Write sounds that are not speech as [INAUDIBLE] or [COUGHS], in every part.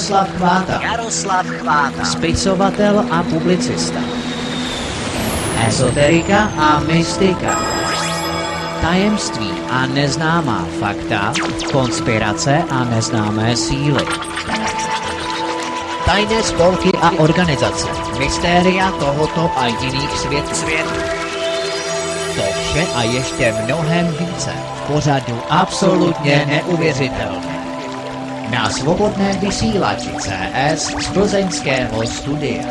Jaroslav Chváta. Jaroslav Chváta. Spisovatel a publicista. Esoterika a mystika. Tajemství a neznámá fakta, konspirace a neznámé síly. Tajné spolky a organizace, mystéria tohoto a jiných světů. Svět. To vše a ještě mnohem více v pořadu absolutně neuvěřitelné. Na svobodné vysílači CS z plzeňského studia.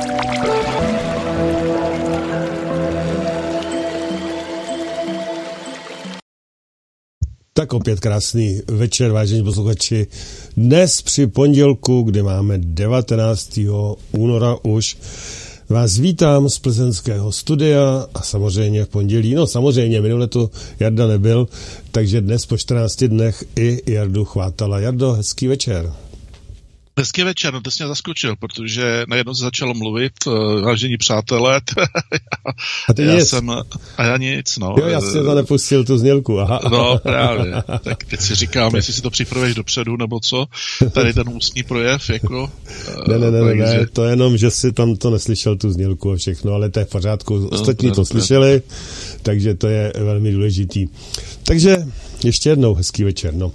Tak opět krásný večer, vážení posluchači. Dnes při pondělku, kdy máme 19. února už, vás vítám z plzeňského studia a samozřejmě v pondělí, no samozřejmě, minule tu Jarda nebyl, takže dnes po 14 dnech i Jardu chvátala. Jardo, hezký večer. Hezký večer, no to jsi mě zaskočil, protože najednou se začalo mluvit, uh, vážení přátelé, [LAUGHS] a ty já nic. jsem, a já nic, no. Jo, já jsem to nepustil, tu znělku, aha. No, právě. Tak teď si říkám, jestli si to připravuješ dopředu, nebo co, tady ten ústní projev, jako... Uh, Ne, ne, ne, ne, takže- ne, to jenom, že si tam to neslyšel, tu znělku a všechno, ale to je v pořádku. Ostatní to dobře. slyšeli, takže to je velmi důležitý. Takže ještě jednou hezký večer, no,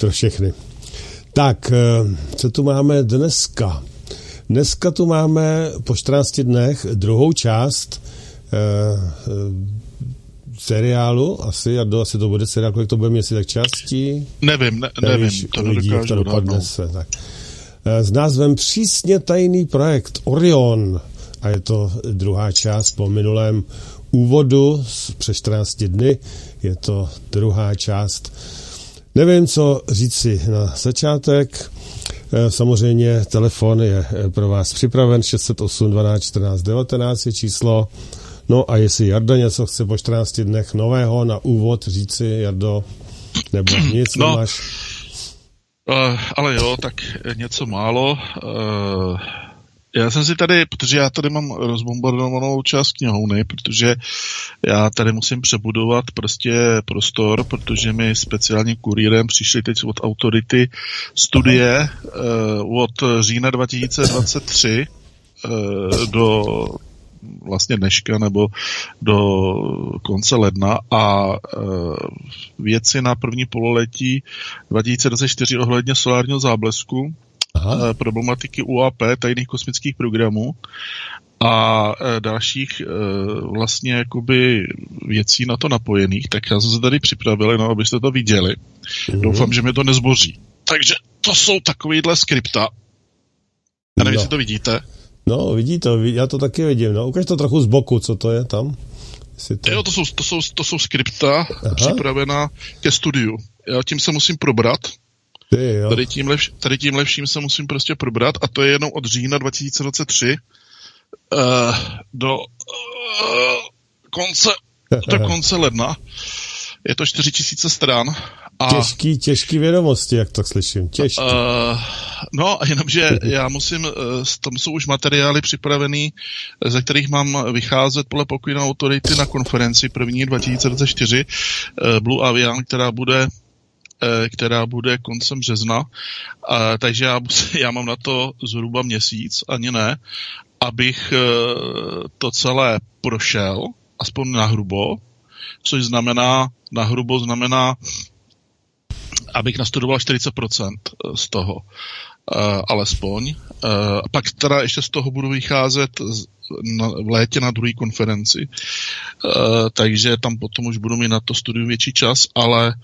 pro všechny. Tak, eh, co tu máme dneska? Dneska tu máme po 14 dnech druhou část eh, eh, seriálu, asi, Jardo, asi to bude seriál, kolik to bude měsíc, tak částí? Nevím, ne, nevím, Nevíš, to uvidí, to dopadne odhadnout. se. Tak. Eh, S názvem Přísně tajný projekt Orion a je to druhá část po minulém úvodu z přes 14 dny. Je to druhá část. Nevím, co říci na začátek. Eh, Samozřejmě telefon je eh, pro vás připraven 608 12 14 19 je číslo. No a jestli Jarda něco chce po 14 dnech nového na úvod říci, Jardo, nebo [CLEARS THROAT] nic No, nemáš? Uh, ale jo, tak něco málo. Uh, já jsem si tady, protože já tady mám rozbombardovanou část knihovny, protože já tady musím přebudovat prostě prostor, protože mi speciálním kurýrem přišly teď od autority studie uh, od října 2023 uh, do vlastně dneška nebo do konce ledna a e, věci na první pololetí 2024 ohledně solárního záblesku, Aha. e, problematiky UAP, tajných kosmických programů a e, dalších e, vlastně jakoby věcí na to napojených, tak já jsem se tady připravil, jenom abyste to viděli. Mhm. Doufám, že mi to nezboří. Takže to jsou takovýhle skripta. Já nevím, No. jestli to vidíte. No, vidí to, já to taky vidím. No, ukaž to trochu z boku, co to je tam. Jestli to... Jo, to jsou, to jsou, to jsou skripta Aha. připravená ke studiu. Já tím se musím probrat. Ty, jo. Tady tím, lepš, tady tím lepším se musím prostě probrat a to je jenom od října 2023 uh, do uh, konce [LAUGHS] do konce ledna. Je to 4000 stran. A, Těžký, těžký vědomosti, jak tak slyším. Těžký. Uh, no, jenomže [LAUGHS] já musím, uh, tam jsou už materiály připravený, eh, ze kterých mám vycházet podle pokynu autority na konferenci první 2024 uh, Blue Avian, která bude eh, která bude koncem března, takže já, [LAUGHS] já mám na to zhruba měsíc, ani ne, abych eh, to celé prošel, aspoň na hrubo, což znamená, na hrubo znamená abych nastudoval 40% z toho, alespoň. Pak teda ještě z toho budu vycházet v létě na druhé konferenci, takže tam potom už budu mít na to studium větší čas, ale uh,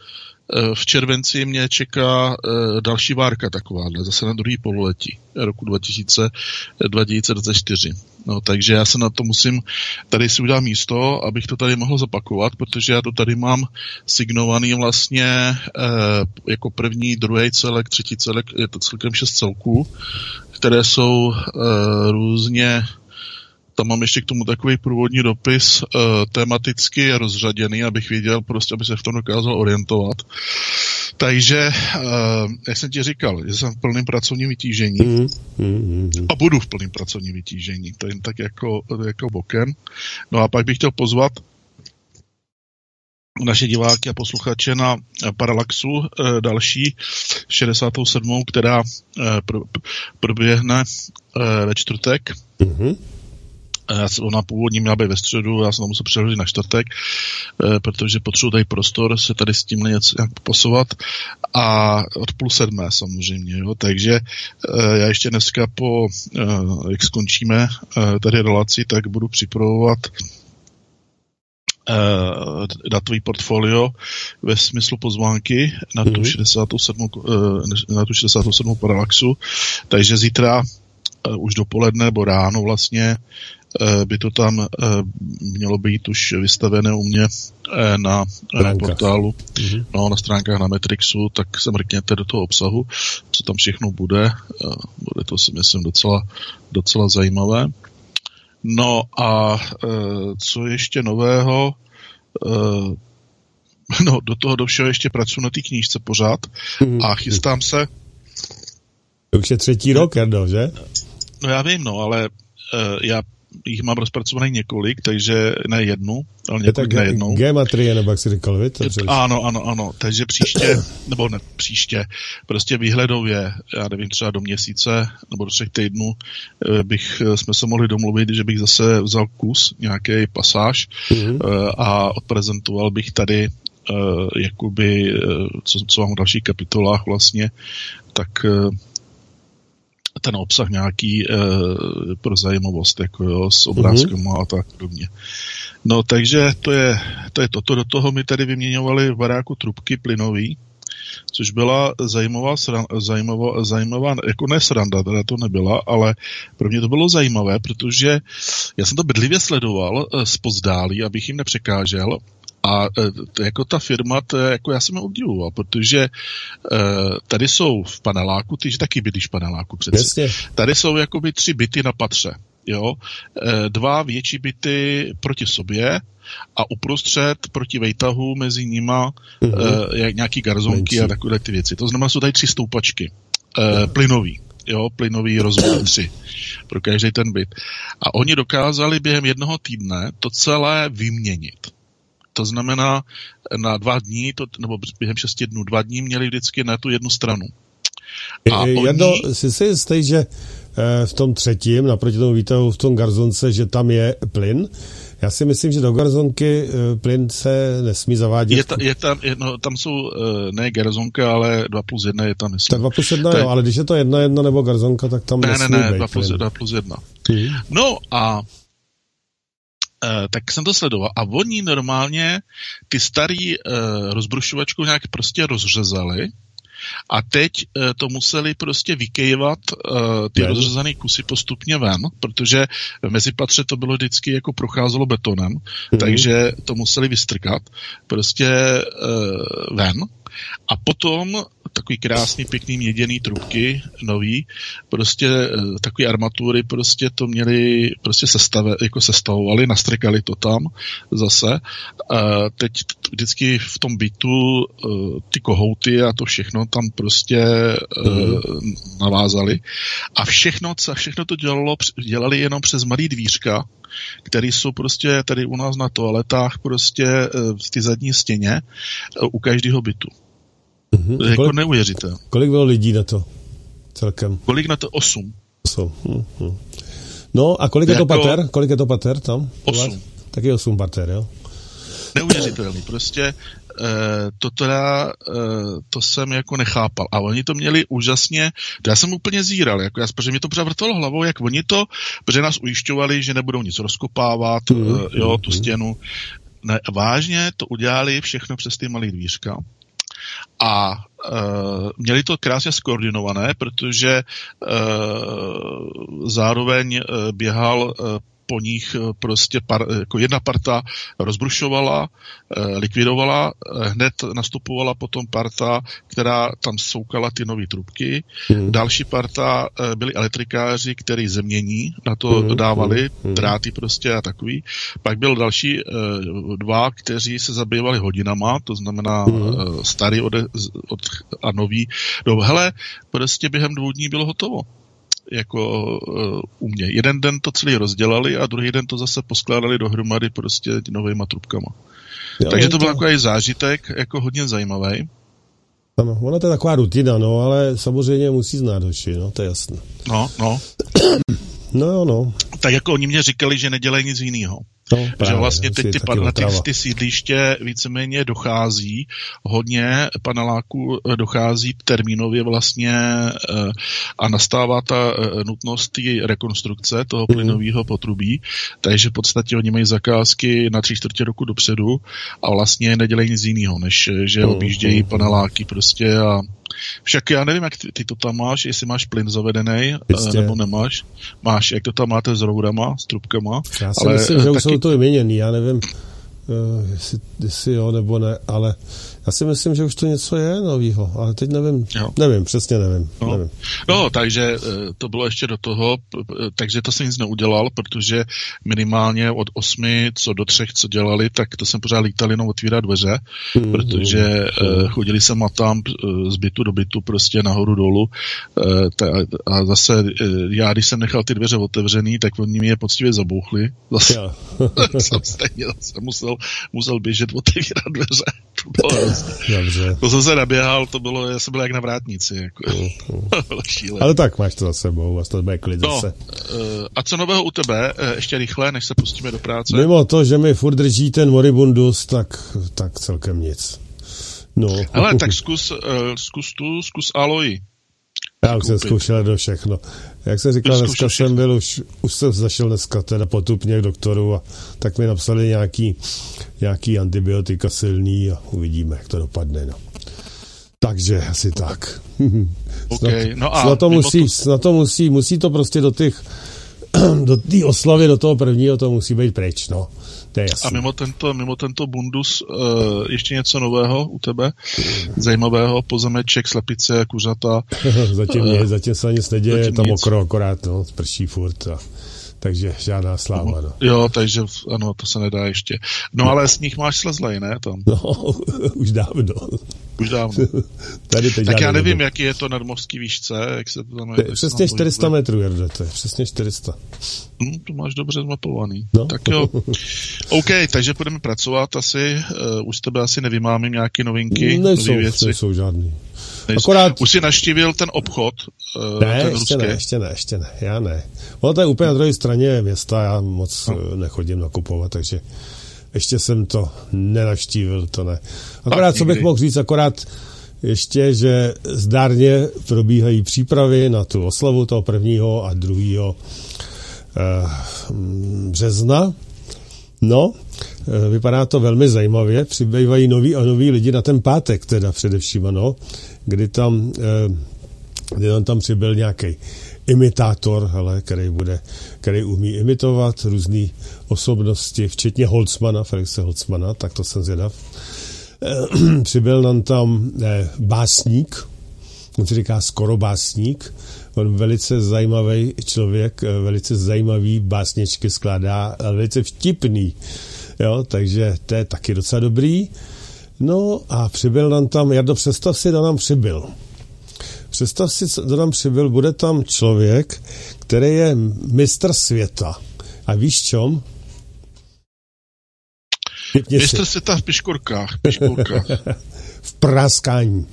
v červenci mě čeká uh, další várka takováhle, zase na druhý pololetí roku 2000, 2024. No, takže já se na to musím, tady si udělat místo, abych to tady mohl zapakovat, protože já to tady mám signovaný vlastně eh, jako první, druhý celek, třetí celek, je to celkem šest celků, které jsou eh, různě tam mám ještě k tomu takový průvodní dopis uh, tematicky rozřaděný, abych věděl, prostě, aby se v tom dokázal orientovat. Takže, uh, jak jsem ti říkal, že jsem v plném pracovním vytížení Mm, mm, mm, a budu v plném pracovním vytížení, to jen tak jako, jako bokem. No a pak bych chtěl pozvat naše diváky a posluchače na Parallaxu e, další 67. která proběhne ve čtvrtek. Mm-hmm. Ona původně měla být ve středu, já jsem to musel přehodit na čtvrtek, protože potřebuji tady prostor se tady s tímhle něco nějak posovat a od půl sedmé samozřejmě, jo. takže já ještě dneska po, jak skončíme tady relaci, tak budu připravovat uh, datový portfolio ve smyslu pozvánky na tu mm-hmm. 67, uh, na tu 67 paralaxu. Takže zítra uh, už dopoledne nebo ráno vlastně by to tam uh, mělo být už vystavené u mě uh, na uh, portálu, mm-hmm. no, na stránkách na Metrixu, tak se mrkněte do toho obsahu, co tam všechno bude. Bude to si myslím docela, docela zajímavé. No a co ještě nového? [LAUGHS] No, do toho do všeho ještě pracuji na té knížce pořád mm. a chystám se. To už je třetí rok, Jardo, že? No já vím, no, ale já jich mám rozpracovaný několik, takže ne jednu, ale několik na jednou. Gematrie, nebo jak jsi říkal, vy? To ano, ano, ano, takže příště, [COUGHS] nebo ne příště, prostě výhledově, já nevím, třeba do měsíce nebo do třech týdnů eh, bych, eh, jsme se mohli domluvit, že bych zase vzal kus, nějaký pasáž mm-hmm. a odprezentoval bych tady jakoby, co, co mám v dalších kapitolách vlastně, tak ten obsah nějaký e, pro zajímavost, jako jo, s obrázkem mm-hmm. a tak podobně. No takže to je, to je toto. Do toho mi tady vyměňovali v baráku trubky plynový, což byla zajímavá, zajímavá, zajímavá, jako ne sranda, teda to nebyla, ale pro mě to bylo zajímavé, protože já jsem to bedlivě sledoval e, z pozdálí, abych jim nepřekážel a e, jako ta firma, to je, jako já jsem je obdivoval, protože e, tady jsou v paneláku, ty taky bydlíš v paneláku přece. Jasně. Tady jsou jakoby tři byty na patře. Jo? E, dva větší byty proti sobě a uprostřed proti vejtahu mezi nima mm-hmm. e, nějaký garzonky Menší. a takové ty věci. To znamená, jsou tady tři stoupačky. E, plynový jo, plynový rozvod tři pro každý ten byt. A oni dokázali během jednoho týdne to celé vyměnit. To znamená, na dva dní, to, nebo během šesti dnů, dva dní měli vždycky na tu jednu stranu. A Jedno, oni... jsi si jistý, že eh, v tom třetím, naproti tomu výtahu v tom garzonce, že tam je plyn? Já si myslím, že do garzonky eh, plyn se nesmí zavádět. Je, ta, je tam, je, no, tam jsou eh, ne garzonka, ale 2 plus 1 je tam, myslím. Tak 2 plus 1, tak... jo, ale když je to 1 1 nebo garzonka, tak tam ne, nesmí Ne, ne, 2 plus, 2 plus 1. Hmm. No a Uh, tak jsem to sledoval. A oni normálně ty starý uh, rozbrušovačku nějak prostě rozřezali a teď uh, to museli prostě vykejvat uh, ty rozřezané kusy postupně ven, protože v mezipatře to bylo vždycky jako procházelo betonem, mm. takže to museli vystrkat prostě uh, ven. A potom takový krásný, pěkný měděný trubky, nový, prostě eh, takový armatury prostě to měli, prostě sestave, jako sestavovali, nastrkali to tam zase. A teď vždycky v tom bytu eh, ty kohouty a to všechno tam prostě mm. navázali. A všechno, všechno to dělalo, dělali jenom přes malý dvířka, které jsou prostě tady u nás na toaletách prostě v ty zadní stěně u každého bytu. Mm-hmm. To je jako neuvěřitelné. Kolik bylo lidí na to celkem? Kolik na to? Osm. Osm. Mm-hmm. No a kolik je, je to jako... pater? Kolik je to pater tam? Osm. Taky osm pater, jo? Neuvěřitelný. Prostě e, to teda, e, to jsem jako nechápal. A oni to měli úžasně, já jsem úplně zíral, jako já, protože mě to převrtalo hlavou, jak oni to, protože nás ujišťovali, že nebudou nic rozkopávat, mm-hmm. e, jo, tu mhm. stěnu. Ne, vážně to udělali všechno přes ty malé dvířka a uh, měli to krásně skoordinované, protože uh, zároveň uh, běhal uh, po nich eh, prostě par, jako jedna parta rozbrušovala, eh, likvidovala, eh, hned nastupovala potom parta, která tam soukala ty nové trubky. Mm. Další parta byli elektrikáři, kteří zemění na to mm. dodávali mm. dráty prostě a takový. Pak byl další dva, kteří se zabývali hodinama, to znamená mm. starý od, od, a nový. No hele, prostě během dvou dní bylo hotovo jako uh, u mě. Jeden den to celý rozdělali a druhý den to zase poskládali dohromady prostě novýma trubkama. Jo, Takže to byl to... takový zážitek, jako hodně zajímavý. Ano, ona to je taková rutina, no, ale samozřejmě musí znát hoši, no, to je jasné. No, no. [COUGHS] No jo, no. Tak jako oni mě říkali, že nedělají nic jiného. No, právě, že vlastně teď ty, na ty, ty sídliště víceméně dochází, hodně paneláků eh, dochází termínově vlastně eh, a nastává ta eh, nutnost té rekonstrukce toho mhm. plynového potrubí, takže v podstatě oni mají zakázky na tři čtvrtě roku dopředu a vlastně nedělají nic jiného, než že mhm, objíždějí paneláky prostě a však já nevím, jak ty, ty to tam máš, jestli máš plyn zavedený, nebo nemáš. Máš, jak to tam máte s roudama, s trubkama. Já si ale myslím, že taky... už jsou to vyměněný, já nevím, uh, jestli, jestli jo nebo ne, ale já si myslím, že už to něco je novýho, ale teď nevím, jo. nevím, přesně nevím. No. nevím. no, takže eh, to bylo ještě do toho, takže to jsem nic neudělal, protože minimálně od osmi, co do třech, co dělali, tak to jsem pořád lítal jenom otvírat dveře, mm, protože mm. chodili jsem a tam z bytu do bytu prostě nahoru dolů a zase já, když jsem nechal ty dveře otevřený, tak oni mi je poctivě zabouchli. Zase [LAUGHS] jsem stejně zase musel, musel běžet otevírat dveře. To bylo [LAUGHS] Dobře. To jsem se naběhal, to bylo, já jsem byl jak na vrátnici. Jako. [LAUGHS] Uh, uh. Ale tak máš to za sebou, a to bude klid no, zase. Uh, a co nového u tebe, uh, ještě rychle, než se pustíme do práce? Mimo to, že mi furt drží ten moribundus, tak, tak celkem nic. No. Ale tak zkus, uh, zkus tu, zkus Aloy. Já už jsem zkoušel do všechno. Jak jsem říkal, dneska jsem byl, už, už jsem zašel dneska teda potupně k doktoru a tak mi napsali nějaký, nějaký antibiotika silný a uvidíme, jak to dopadne. No. Takže asi tak. [LAUGHS] Okay. Snad, no a snad to musí, to... snad to musí, musí to prostě do těch, [CLEARS THROAT] do té oslavy, do toho prvního, to musí být pryč, no. To je A mimo tento, mimo tento bundus uh, ještě něco nového u tebe? Zajímavého? Pozemeček, slepice, kuřata? [LAUGHS] zatím, uh, zatím se nic neděje, je tam mokro akorát, no, sprší furt a takže žádná sláva, no. Jo, takže ano, to se nedá ještě. No ale sníh máš slezlej, ne, tam? No, už dávno. Už dávno. Tady teď tak já nevím, nebudu. jaký je to nadmořský výšce, jak se to tam... přesně 400 metrů, Jardo, to je přesně 400. Hmm, to máš dobře zmapovaný. No. Tak jo. [LAUGHS] OK, takže budeme pracovat asi, uh, už tebe asi nevymámím nějaké novinky, nejsou, věci. Nejsou žádný. Akorát... Už jsi naštívil ten obchod? Uh, ne, ten ještě ne, ještě ne, ještě ne, já ne. Ono to je úplně na druhé straně města, já moc no. nechodím nakupovat, takže ještě jsem to nenaštívil, to ne. Akorát, co bych mohl říct, akorát ještě, že zdárně probíhají přípravy na tu oslavu toho prvního a druhého eh, března. No, eh, vypadá to velmi zajímavě, přibývají noví a noví lidi na ten pátek teda především, ano, kdy tam, eh, kdy on tam přibyl nějaký imitátor, hele, který, bude, který umí imitovat různé osobnosti, včetně Holzmana, Felixe Holzmana, tak to jsem zvědav. Eh, [CLEARS THROAT] přibyl nám tam eh, básník, on se říká skoro básník, on velice zajímavý člověk, velice zajímavý básničky skládá, velice vtipný, jo, takže to je taky docela dobrý. No a přibyl nám tam, Jardo, představ si, kdo nám přibyl. Představ si, kdo tam přibyl, bude tam člověk, který je mistr světa. A víš čom? mistr světa v piškorkách. piškorkách. [LAUGHS] v praskání.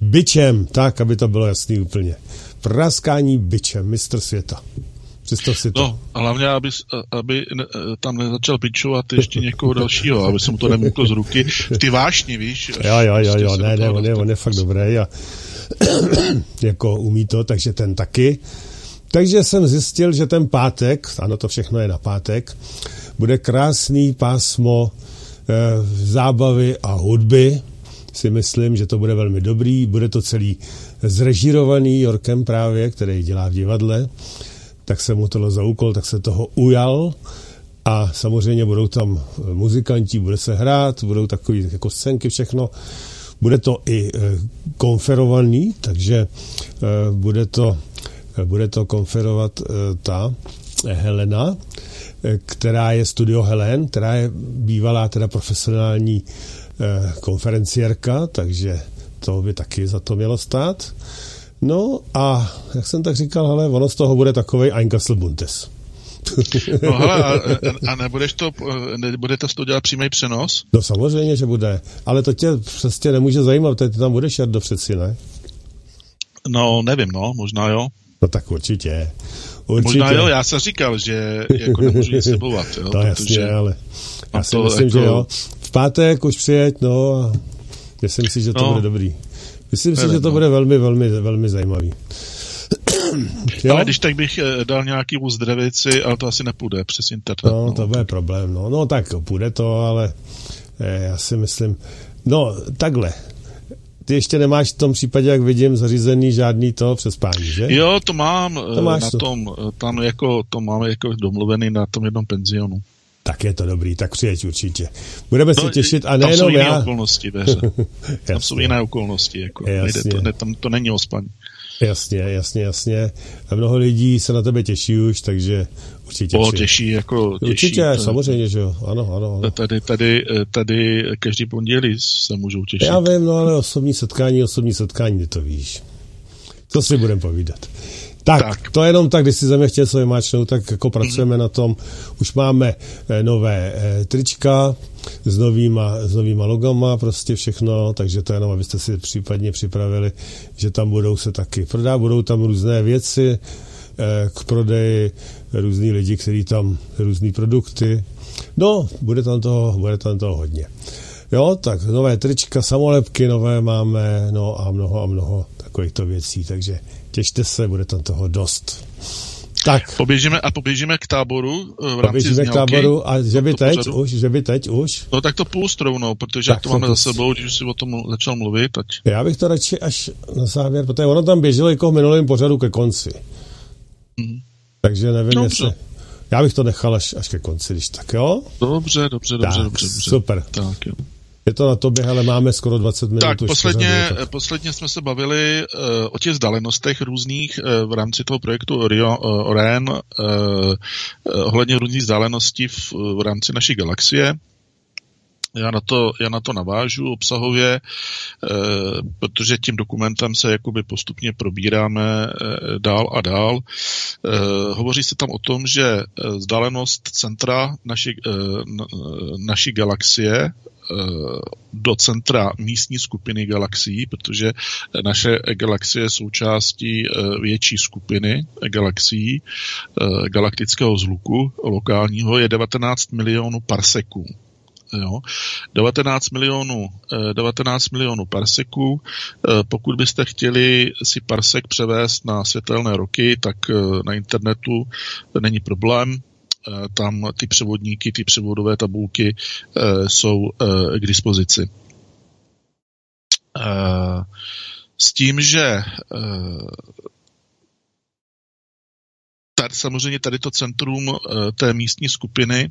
Byčem, tak, aby to bylo jasný úplně. Praskání byčem, mistr světa. Představ si to. No, a hlavně, aby, aby tam nezačal pičovat ještě někoho dalšího, aby se mu to nemůklo z ruky. Ty vášni, víš? Jo, jo, jo, jo, ne, ne, on je, on je fakt dobrý a [CLEARS THROAT] jako umí to, takže ten taky. Takže jsem zjistil, že ten pátek, ano, to všechno je na pátek, bude krásný pásmo e, zábavy a hudby. Si myslím, že to bude velmi dobrý. Bude to celý zrežírovaný Jorkem právě, který dělá v divadle. Tak se mu to za úkol, tak se toho ujal. A samozřejmě budou tam muzikanti, bude se hrát, budou takové jako scénky, všechno. Bude to i e, konferovaný, takže e, bude to, bude to konferovat ta Helena, která je Studio Helen, která je bývalá teda profesionální konferenciérka, takže to by taky za to mělo stát. No a jak jsem tak říkal, hele, ono z toho bude takový Einkasselbuntes. [LAUGHS] No hele, a, a nebudeš to, nebudete to dělat přímý přenos? No samozřejmě, že bude, ale to tě přesně nemůže zajímat, ty tam budeš jet do přeci, ne? No, nevím, no, možná jo. No tak určitě. určitě. Možná jo, já jsem říkal, že jako nemůžu nic slibovat, jo. [LAUGHS] To protože... jasně, ale já si myslím, jako... že jo. V pátek už přijeď, no a myslím si, že to no. bude dobrý. Myslím si, že to no. bude velmi, velmi, velmi zajímavý. jo? Ale když tak bych eh, dal nějaký uzdravici, ale to asi nepůjde přes internet. No, no. to bude problém. No, no tak půjde to, ale eh, já si myslím, no takhle, ty ještě nemáš v tom případě, jak vidím, zařízený žádný to přespání, že? Jo, to mám to máš na to. tom, tam jako, to máme jako domluvený na tom jednom penzionu. Tak je to dobrý, tak přijeď určitě. Budeme no, se těšit a nejenom já. [LAUGHS] Tam jsou jiné okolnosti, tam jsou jiné okolnosti, jako, nejde to, ne, tam to není o spaní. Jasně, jasně, jasně. A mnoho lidí se na tebe těší už, takže určitě. O, těší, jako těší. Určitě, to, samozřejmě, že jo. Ano, ano, ano. Tady, tady, tady každý pondělí se můžou těšit. Já vím, no ale osobní setkání, osobní setkání, to víš. Co si budeme povídat? Tak, tak, to jenom tak, když si země chtěl něco vymáčknout, tak jako pracujeme mm-hmm. na tom. Už máme eh, nové eh, trička s novýma, s novýma logama, prostě všechno, takže to jenom, abyste si případně připravili, že tam budou se taky prodat, budou tam různé věci eh, k prodeji, různí lidi, kteří tam, různé produkty. No, bude tam toho, bude tam toho hodně. Jo, tak nové trička, samolepky nové máme, no a mnoho a mnoho takovýchto věcí, takže těšte se, bude tam toho dost. Tak. Poběžíme a poběžíme k táboru eh, v rámci Poběžíme znělky. k táboru a že by teď pořadu. už, že by teď už. No tak to půl strovnou, protože tak to máme pust. za sebou, když si o tom začal mluvit. Ať... Já bych to radši až na závěr, protože ono tam běželo jako v minulém pořadu ke konci. Mm. Takže nevím, dobře. jestli... Já bych to nechal až, až ke konci, když tak, jo? Dobře, dobře, dobře, tak, dobře, dobře. Super. Tak, jo. Je to na tobě, ale máme skoro 20 minut. Tak, posledně, posledně jsme se bavili uh, o těch vzdálenostech různých uh, v rámci toho projektu Rio, uh, Oren, uh, ohledně různých vzdáleností v, v rámci naší galaxie. Já na to, já na to navážu obsahově, e, protože tím dokumentem se jakoby postupně probíráme e, dál a dál. E, hovoří se tam o tom, že vzdálenost centra naší, e, naší galaxie do centra místní skupiny galaxií, protože naše galaxie je součástí větší skupiny galaxií galaktického zluku lokálního je 19 milionů parseků. Jo. 19 milionů, 19 eh, milionů parseků. Eh, pokud byste chtěli si parsek převést na světelné roky, tak eh, na internetu není problém. Tam ty převodníky, ty převodové tabulky jsou k dispozici. S tím, že tady, samozřejmě tady to centrum té místní skupiny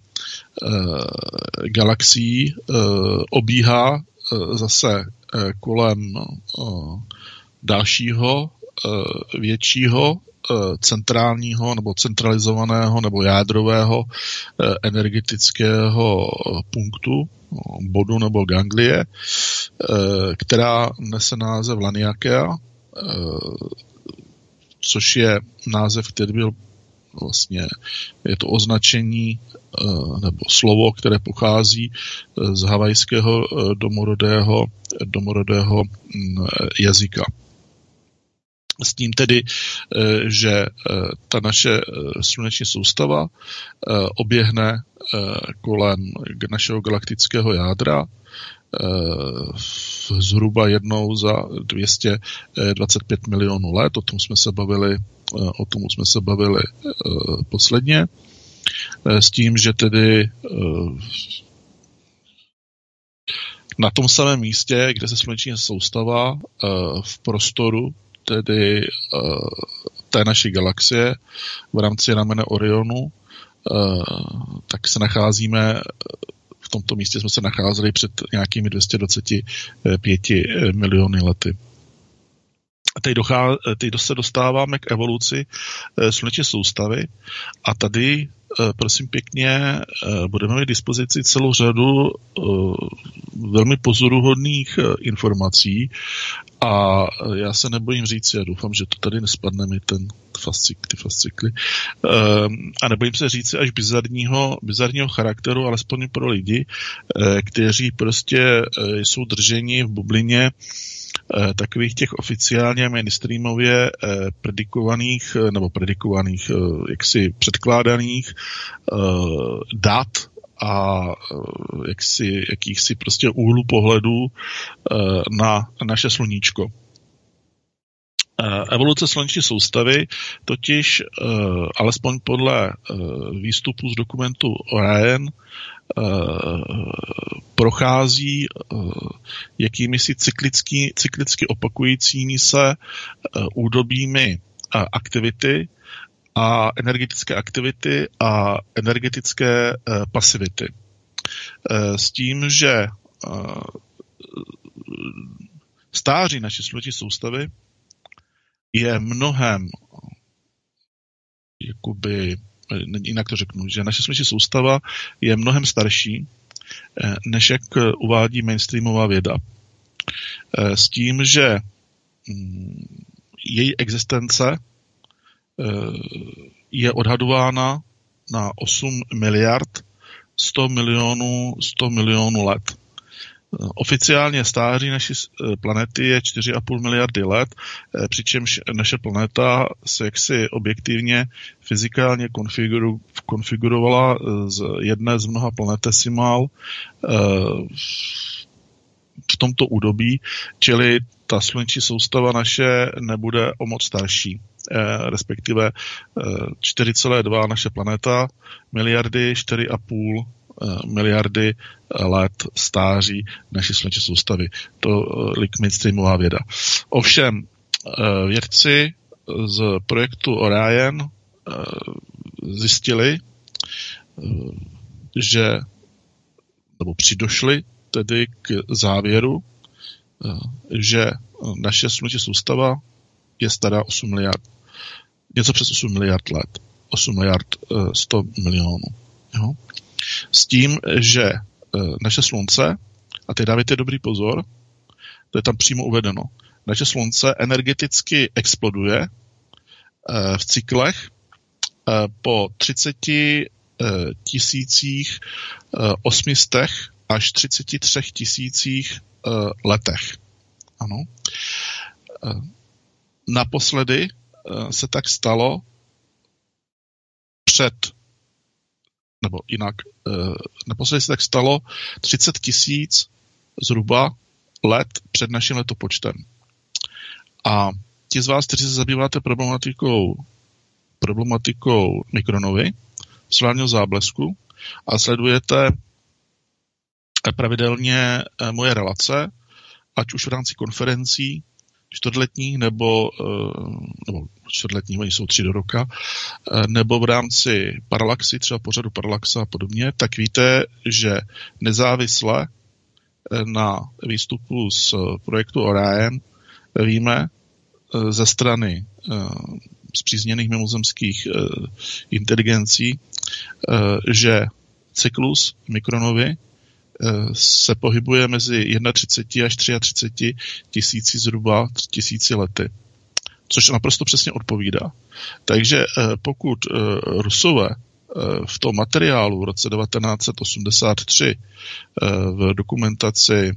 galaxií obíhá zase kolem dalšího většího centrálního nebo centralizovaného nebo jádrového uh, energetického punktu, bodu nebo ganglie, která nese název Laniakea, což je název, který byl vlastně je to označení eh, nebo slovo, které pochází eh, z havajského eh, domorodého, domorodého mm, jazyka. S tím tedy, že ta naše sluneční soustava oběhne kolem našeho galaktického jádra zhruba jednou za 225 milionů let, o tom jsme se bavili o tom jsme se bavili eh, posledně, eh, s tím, že tedy eh, na tom samém místě, kde se sluneční soustava v prostoru, tedy té naší galaxie v rámci ramene Orionu, tak se nacházíme v tomto místě jsme se nacházeli před nějakými 225 miliony lety. Teď, dochá, teď se dostáváme k evoluci eh, sluneční soustavy. A tady eh, prosím pěkně, eh, budeme mít dispozici celou řadu velmi pozoruhodných informací a já se nebojím říct, já doufám, že to tady nespadne mi ten, fascikly, ty fascikly. A nebojím se říci až bizarního, bizarního charakteru, alespoň pro lidi, kteří prostě jsou drženi v bublině takových těch oficiálně mainstreamově uh, predikovaných, uh, nebo predikovaných, jaksi předkládaných dat a jaksi, jakýchsi prostě úhlu pohledu na naše sluníčko. Eh, evoluce sluneční soustavy totiž, eh, alespoň podle eh, výstupu z dokumentu Orion, prochází jakými si cyklický, cyklicky opakujícími se údobími aktivity a energetické aktivity a energetické pasivity. S tím, že stáří naší sluneční soustavy je mnohem jakoby, jinak to řeknu, že naše sluneční soustava je mnohem starší, eh, než jak uvádí mainstreamová věda. Eh, s tím, že mm, její existence eh, je odhadována na 8 miliard 100 milionů, 100 milionů let. Oficiálně stáří naší eh, planety je 4,5 miliardy let, eh, přičemž naše planeta se jaksi objektivně fyzikálně konfiguru, konfigurovala eh, z jedné z mnoha planetesimal v tomto údobí, čili ta sluneční soustava naše nebude o moc starší. Respektive 4,2 naše planeta, miliardy 4,5 Eh, miliardy let stáří naší sluneční soustavy. To eh, mainstreamová věda. Ovšem, eh, vědci z projektu Orion zjistili, že nebo přidošli tedy k závěru, že naše sluneční soustava je stará 8 miliard. Něco přes 8 miliard let. 8 miliard 100 milionů. Jo? S tím, že e, naše slunce, a teď dávajte dobrý pozor, to je tam přímo uvedeno, naše slunce energeticky exploduje e, v cyklech e, po 30 tisících osmistech až 33 tisících letech. Ano. Naposledy se tak stalo před nebo jinak, eh, naposledy se tak stalo 30 tisíc zhruba let před naším letopočtem. A ti z vás, kteří se zabýváte problematikou, problematikou mikronovy, solárního záblesku a sledujete pravidelně eh, moje relace, ať už v rámci konferencí, čtvrtletních nebo, eh, nebo čtvrtletních, oni jsou tři do roka, eh, nebo v rámci paralaxy, třeba pořadu paralaxa a podobně, tak víte, že nezávisle eh, na výstupu z projektu Orion víme ze strany zpřízněných mimozemských inteligencí, že cyklus mikronovy se pohybuje mezi 31 až 33 tisíci zhruba tisíci lety. Což naprosto přesně odpovídá. Takže eh, pokud eh, Rusové eh, v tom materiálu v roce 1983 v dokumentaci,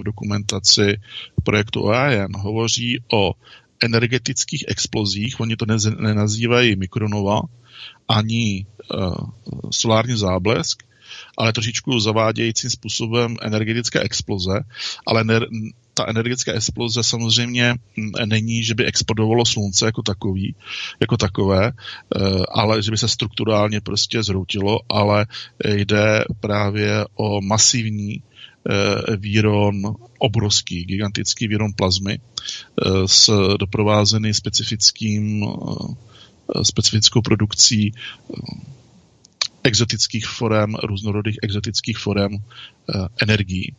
v dokumentaci projektu OAN hovoří o energetických explozích, oni to nenazývají mikronova, ani solární záblesk, ale trošičku zavádějícím způsobem energetické exploze, ale ne, ta energetická exploze samozřejmě není, že by explodovalo slunce jako takový, jako takové, eh, ale že by se strukturálně prostě zhroutilo, ale jde právě o masivní eh, výron obrovský, gigantický výron plazmy eh, s doprovázený specifickým specifickou produkcí exotických forem, různorodých exotických forem eh, energií.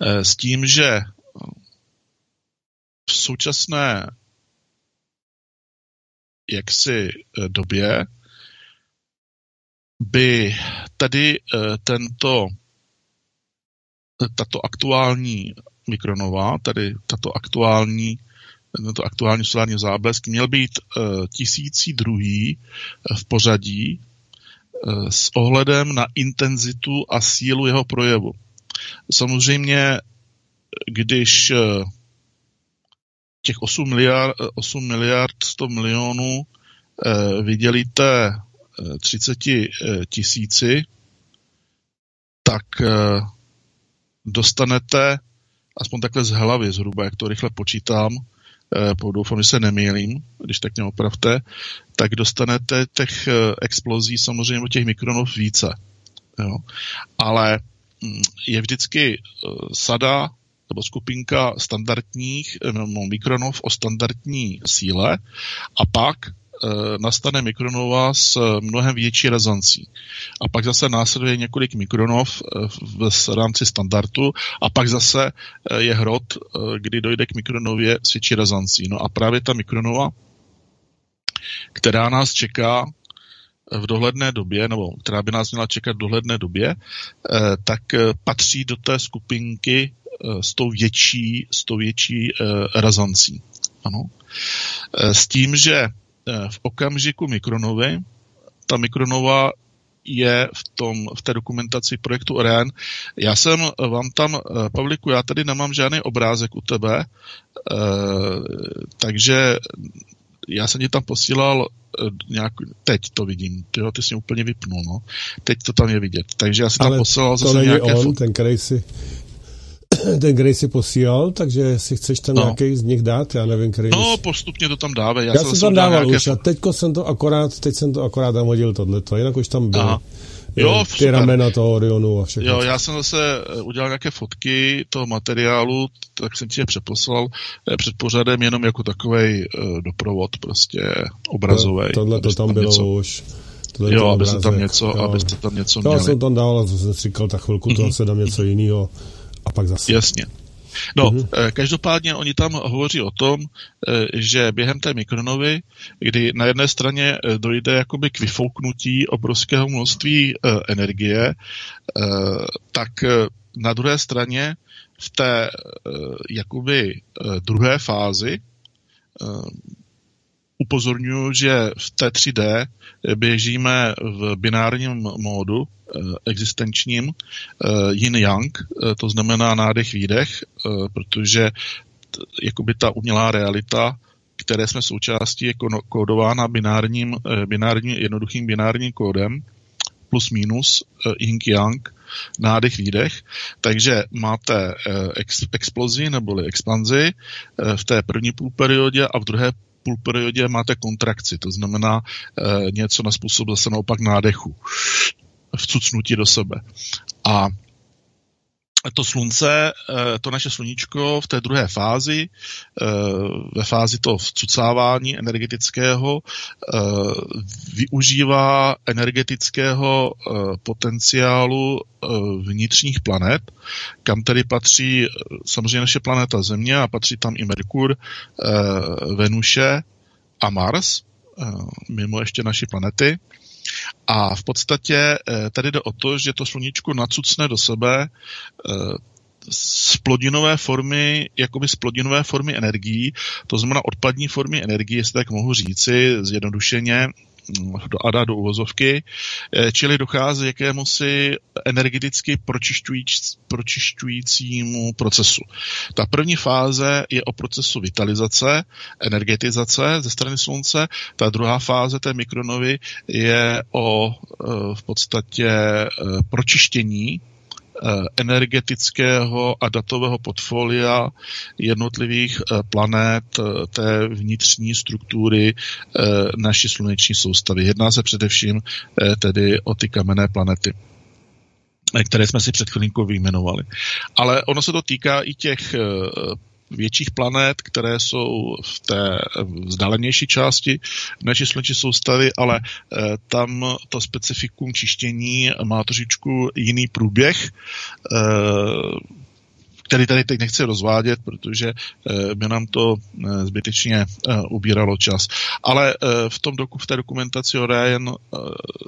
Eh, s tím, že v současné jaksi eh, době by tady tento tato aktuální mikronova, tady tato aktuální to aktuální solární záblesk, měl být tisící druhý v pořadí s ohledem na intenzitu a sílu jeho projevu. Samozřejmě, když těch 8 miliard, 8 miliard 100 milionů vydělíte 30 tisíci, tak dostanete aspoň takhle z hlavy zhruba, jak to rychle počítám, eh, doufám, že se nemýlím, když tak mě opravte, tak dostanete těch eh, explozí samozřejmě těch mikronov více. Jo. Ale hm, je vždycky eh, sada nebo skupinka standardních no, mikronov o standardní síle a pak Eh, nastane mikronova s eh, mnohem větší rezoncí. A pak zase následuje několik mikronov eh, v rámci standardu a pak zase je hrot, kdy dojde k mikronově s větší rezoncí. No a právě ta mikronova, která nás čeká v dohledné době, nebo která by nás měla čekat v dohledné době, tak patří do té skupinky s tou větší, s tou větší razancí. Ano. S tím, že Eh, v okamžiku Mikronovy. Ta Mikronova je v, tom, v té dokumentaci projektu Orion. Já jsem vám tam, eh, Pavliku, já tady nemám žádný obrázek u tebe, eh, takže já jsem ti tam posílal nějak, teď to vidím, ty, jo, ty jsi mě úplně vypnul, no. Teď to tam je vidět. Takže já jsem tam posílal zase nějaké on, ten, který si [CLEARS THROAT] ten Grey si posílal, takže si chceš ten no. nějaký z nich dát, já nevím, který. No, postupně to tam dáve. Já, já jsem tam dával nějaké... už a teďko jsem to akorát, teď jsem to akorát tam hodil tohleto, jinak už tam bylo. Jo, ty super. ramena toho Orionu a všechno. Jo, já jsem zase eh, udělal nějaké fotky toho materiálu, tak jsem ti je přeposlal eh, před pořadem jenom jako takový uh, doprovod prostě obrazový. To, tohle to tam, tam bylo něco. už. Tohle jo, abyste tam něco, jo. abyste tam něco měli. Já jsem tam dával, co jsem říkal, tak chvilku mm-hmm. toho se dám něco jiného a pak zase. Jasně. No, mm-hmm. každopádně oni tam hovoří o tom, eh, že během té mikronovy, kdy na jedné straně eh, dojde jakoby k vyfouknutí obrovského množství energie, tak na druhé straně v té jakoby druhé fázi upozorňuji, že v té 3D běžíme v binárním módu, existenčním, eh, yin-yang, eh, to znamená nádech, výdech, protože jakoby ta umělá realita, které jsme součástí, je kódována binárním, binárním, jednoduchým binárním kódem, plus minus, yin-yang, nádech, výdech. Takže máte ex, explozi neboli expanzi v té první půlperiodě a v druhé půlperiodě máte kontrakci, to znamená něco na způsob zase naopak nádechu, vcucnutí do sebe. A to slunce, eh, to naše sluníčko v té druhé fázi, eh, ve fázi toho vcucávání energetického, využívá energetického potenciálu vnitřních planet, kam tedy patří samozřejmě naše planeta Země a patří tam i Merkur, Venuše a Mars, mimo ještě naší planety. A v podstatě eh, tady jde o to, že to sluníčko nacucne do sebe z eh, plodinové formy, jakoby z plodinové formy energií, to znamená odpadní formy energie, jestli tak mohu říci, zjednodušeně, do ADA, do uvozovky, eh, čili dochází jakému si energeticky pročišťujíc, pročišťujícímu procesu. Ta první fáze je o procesu vitalizace, energetizace ze strany slunce, ta druhá fáze té mikronovy je o eh, v podstatě eh, pročištění energetického a datového portfolia jednotlivých eh, planet eh, té vnitřní struktury naší sluneční soustavy. Jedná se především tedy o ty kamenné planety které jsme si před chvilinkou vyjmenovali. Ale ono se to týká i těch větších planet, které jsou v té vzdálenější části naší sluneční soustavy, ale eh, tam to specifikum čištění má trošičku jiný průběh, eh, který tady teď nechci rozvádět, protože by nám to zbytečně ubíralo čas. Ale v, tom doku, v té dokumentaci Orion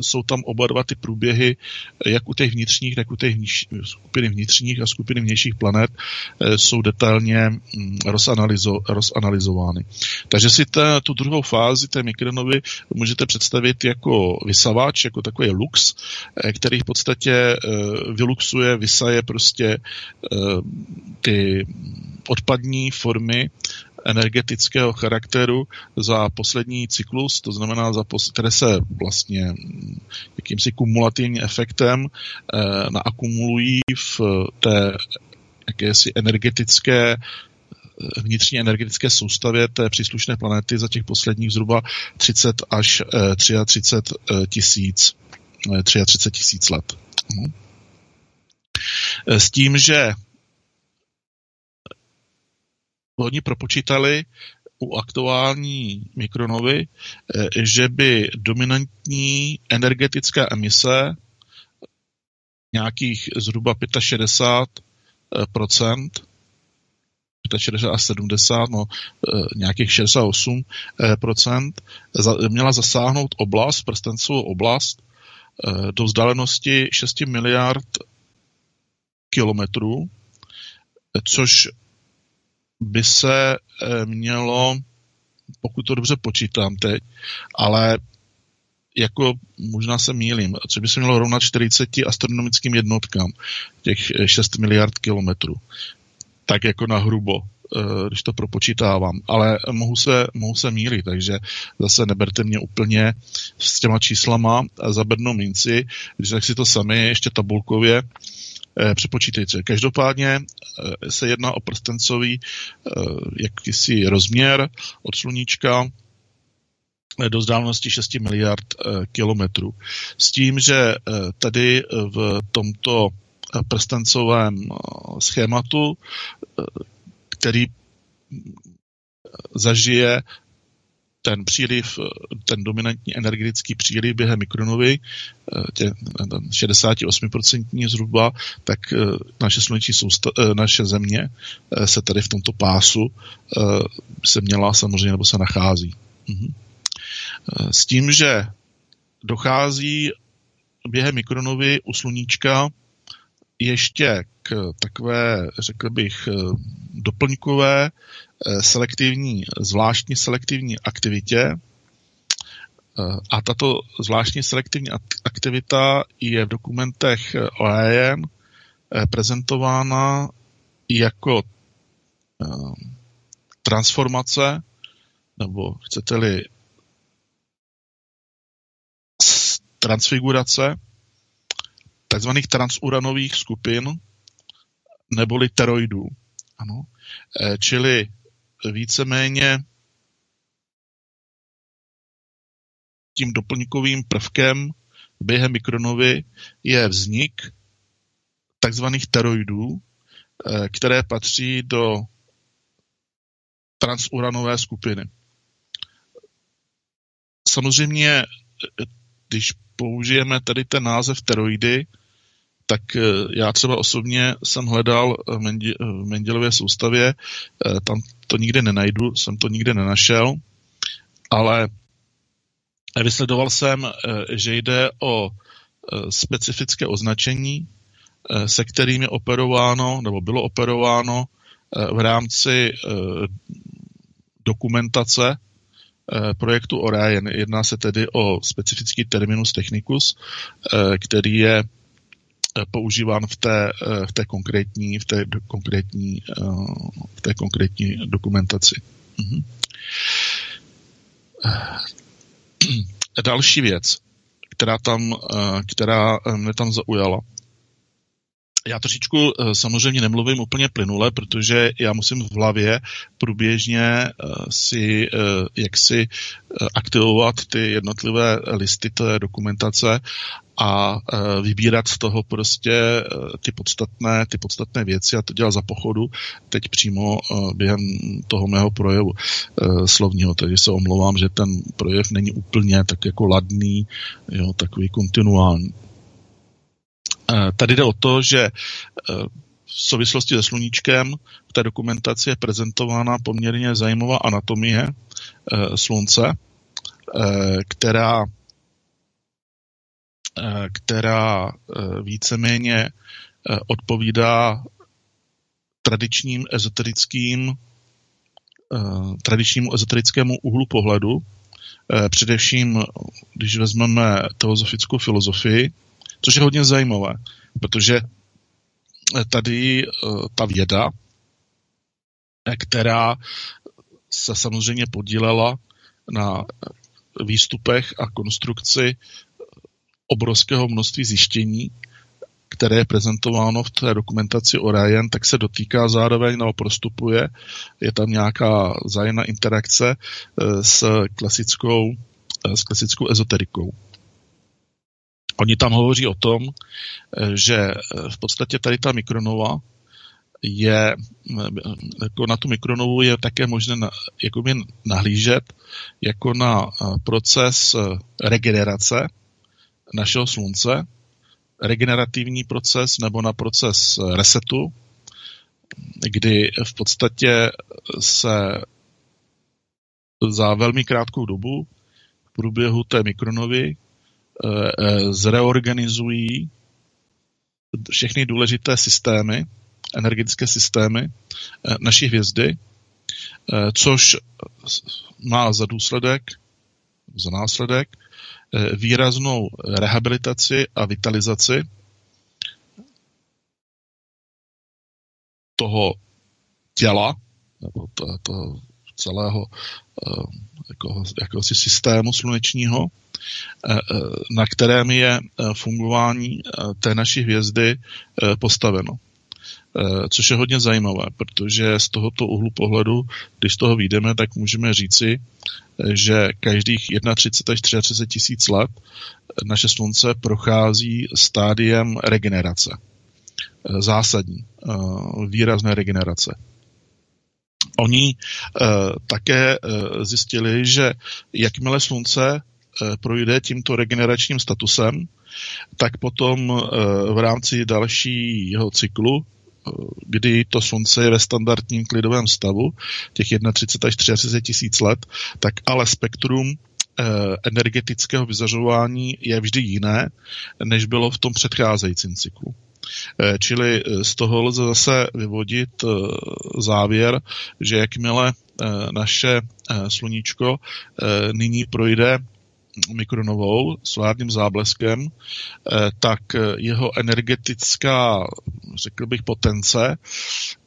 jsou tam oba dva ty průběhy, jak u těch vnitřních, tak u těch vniš, skupiny vnitřních a skupiny vnějších planet jsou detailně mm, rozanalizo, rozanalizovány. Takže si ta, tu druhou fázi té mikronovy můžete představit jako vysavač, jako takový lux, který v podstatě vyluxuje, vysaje prostě ty odpadní formy energetického charakteru za poslední cyklus, to znamená, za pos- které se vlastně jakýmsi kumulativním efektem eh, naakumulují v té jakési energetické vnitřní energetické soustavě té příslušné planety za těch posledních zhruba 30 až 33 eh, tisíc 33 tisíc let. Mhm. S tím, že oni propočítali u aktuální mikronovy, eh, že by dominantní energetická emise nějakých zhruba 65 procent, 65 až 70, no eh, nějakých 68 procent, měla zasáhnout oblast, prstencovou oblast, eh, do vzdálenosti 6 miliard kilometrů, což by se eh, mělo, pokud to dobře počítám teď, ale jako možná se mýlím, co by se mělo rovnat 40 astronomickým jednotkám, těch 6 miliard kilometrů. Tak jako na hrubo, eh, když to propočítávám. Ale mohu se, mohu se mílit, takže zase neberte mě úplně s těma číslama za bednou minci, když tak si to sami ještě tabulkově Eh, přepočítejte. Každopádně eh, se jedná o prstencový eh, jakýsi rozměr od sluníčka do vzdálenosti 6 miliard kilometrů. S tím, že tady v tomto prstencovém schématu, který zažije ten příliv, ten dominantní energetický příliv během mikronovy, eh, tě, 68% zhruba, tak eh, naše sluneční sousta, eh, naše země se tady v tomto pásu se měla samozřejmě, nebo se nachází. Mhm. S tím, že dochází během mikronovy u sluníčka ještě k takové, řekl bych, doplňkové Eh, selektivní, zvláštní selektivní aktivitě. Eh, a tato zvláštní selektivní aktivita je v dokumentech OEM eh, prezentována jako transformace, nebo chcete-li transfigurace takzvaných transuranových skupin neboli teroidů. Ano. Čili víceméně tím doplňkovým prvkem během mikronovy je vznik takzvaných teroidů, eh, které patří do transuranové skupiny. Samozřejmě, když použijeme tady ten název teroidy, tak eh, já třeba osobně jsem hledal v Mendelově soustavě, eh, tam to nikde nenajdu, jsem to nikde nenašel, ale vysledoval jsem, eh, že jde o specifické označení, se kterým je operováno, nebo bylo operováno v rámci dokumentace projektu Orion. Jedná se tedy o specifický terminus technicus, který je používán v té, v té konkrétní, v té konkrétní, v té konkrétní dokumentaci. Mhm. [CLEARS THROAT] Další věc, která tam, která mě tam zaujala, já trošičku eh, samozřejmě nemluvím úplně plynule, protože já musím v hlavě průběžně eh, si eh, jak si aktivovat ty jednotlivé listy té dokumentace a vybírat z toho prostě ty podstatné, ty podstatné věci a to dělat za pochodu teď přímo během toho mého projevu slovního, takže se omlouvám, že ten projev není úplně tak jako ladný, jo, takový kontinuální. Eh, tady jde o to, že eh, v souvislosti se sluníčkem v té dokumentaci je prezentována poměrně zajímavá anatomie Slunce, která která víceméně odpovídá tradičním ezoterickým tradičnímu ezoterickému úhlu pohledu, především když vezmeme teozofickou filozofii, což je hodně zajímavé, protože tady ta věda, která se samozřejmě podílela na výstupech a konstrukci obrovského množství zjištění, které je prezentováno v té dokumentaci Orion, tak se dotýká zároveň nebo prostupuje. Je tam nějaká zájemná interakce eh, s klasickou, eh, s klasickou ezoterikou. Oni tam hovoří o tom, eh, že v podstatě tady ta mikronova je, jako na tu mikronovu je také možné na, jakoby nahlížet jako na proces regenerace našeho slunce, regenerativní proces nebo na proces resetu, kdy v podstatě se za velmi krátkou dobu v průběhu té mikronovy eh, eh, zreorganizují všechny důležité systémy, energetické systémy eh, naší hvězdy, což má za důsledek, za následek Eh, výraznou rehabilitaci a vitalizaci toho těla, nebo to, to celého eh, jako, jakéhosi systému slunečního, eh, na kterém je fungování té naší hvězdy postaveno. Eh, což je hodně zajímavé, protože z tohoto úhlu pohledu, když z toho vyjdeme, tak můžeme říci, eh, že každých 31 až 33 tisíc let naše slunce prochází stádiem regenerace. Eh, zásadní, výrazné regenerace. Oni také zjistili, že jakmile slunce projde tímto regeneračním statusem, tak potom v rámci dalšího cyklu kdy to slunce je ve standardním klidovém stavu, těch 31 až 33 tisíc let, tak ale spektrum eh, energetického vyzařování je vždy jiné, než bylo v tom předcházejícím cyklu. Eh, čili eh, z toho lze zase vyvodit závěr, že jakmile naše sluníčko nyní projde mikronovou solárním zábleskem, eh, tak jeho energetická, řekl bych, potence,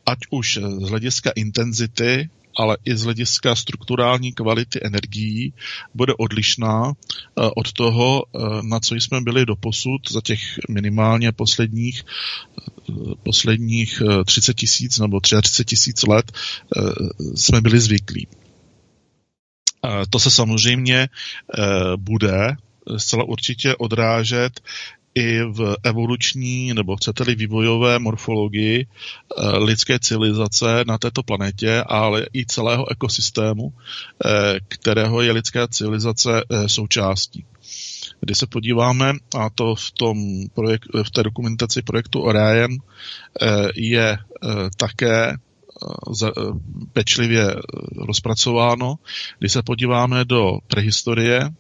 ať už z hlediska intenzity, ale i z hlediska strukturální kvality energií bude odlišná eh, od toho, eh, na co jsme byli doposud za těch minimálně posledních, posledních 30 tisíc nebo 33 tisíc let jsme byli zvyklí. To se samozřejmě eh, bude zcela určitě odrážet i v evoluční nebo chcete-li vývojové morfologii eh, lidské civilizace na této planetě, ale i celého ekosystému, eh, kterého je lidská civilizace součástí. Když se podíváme, a to v, tom projekt, v té dokumentaci projektu Orion je také Eh, pečlivě eh, rozpracováno. Když se podíváme do prehistorie, eh,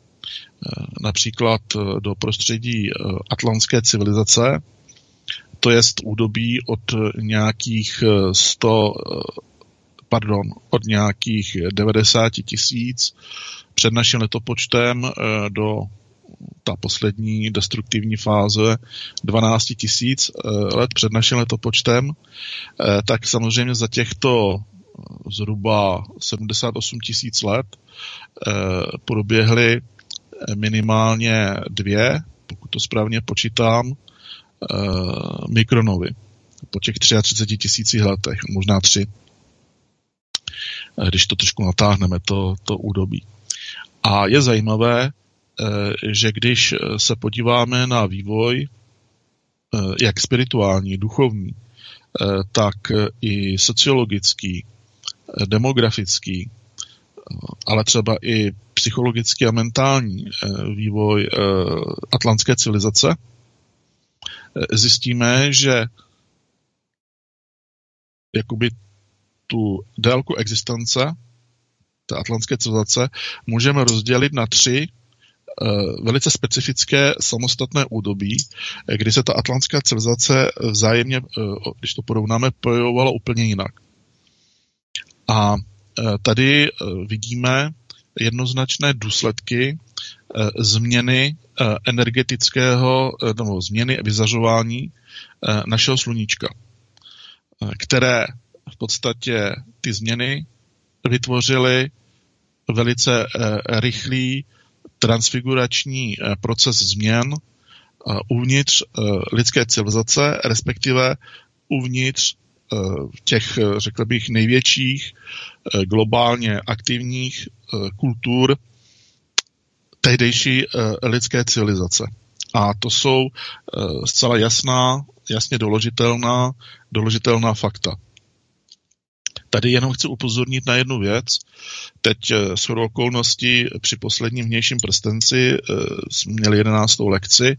například do prostředí atlantské civilizace, to je údobí od nějakých 100, pardon, od nějakých 90 tisíc před naším letopočtem do ta poslední destruktivní fáze 12 tisíc eh, let před naším letopočtem, eh, tak samozřejmě za těchto zhruba 78 tisíc let eh, proběhly minimálně dvě, pokud to správně počítám, mikronovy po těch 33 tisících letech, možná tři, když to trošku natáhneme, to, to údobí. A je zajímavé, Eh, že když eh, se podíváme na vývoj, eh, jak spirituální, duchovní, tak i sociologický, demografický, ale třeba i psychologický a mentální vývoj atlantské civilizace, zjistíme, že jakoby tu délku existence té atlantské civilizace můžeme rozdělit na tři velice specifické samostatné údobí, kdy se ta atlantská civilizace vzájemně, uh, když to porovnáme, pojovala úplně jinak. A tady vidíme jednoznačné důsledky změny energetického, nebo změny vyzařování našeho sluníčka, které v podstatě ty změny vytvořily velice eh, rychlý transfigurační eh, proces změn eh, uvnitř lidské civilizace, respektive uvnitř těch, řekl bych, největších globálně aktivních kultur tehdejší lidské civilizace. A to jsou zcela jasná, jasně doložitelná, doložitelná fakta. Tady jenom chci upozornit na jednu věc. Teď eh, s okolností při posledním vnějším prstenci eh, jsme měli jedenáctou lekci,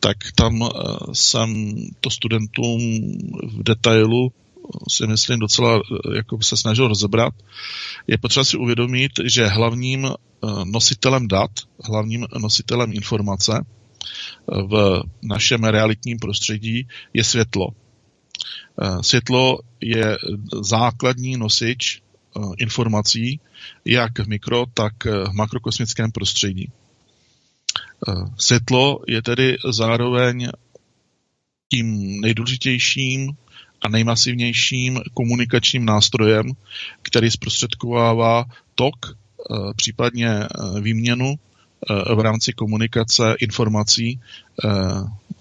tak tam eh, jsem to studentům v detailu si myslím docela jako se snažil rozebrat. Je potřeba si uvědomit, že hlavním nositelem dat, hlavním nositelem informace v našem realitním prostředí je světlo. Eh, světlo je základní nosič eh, informací, jak v mikro, tak v makrokosmickém prostředí. Eh, světlo je tedy zároveň tím nejdůležitějším a nejmasivnějším komunikačním nástrojem, který zprostředkovává tok, případně výměnu v rámci komunikace informací,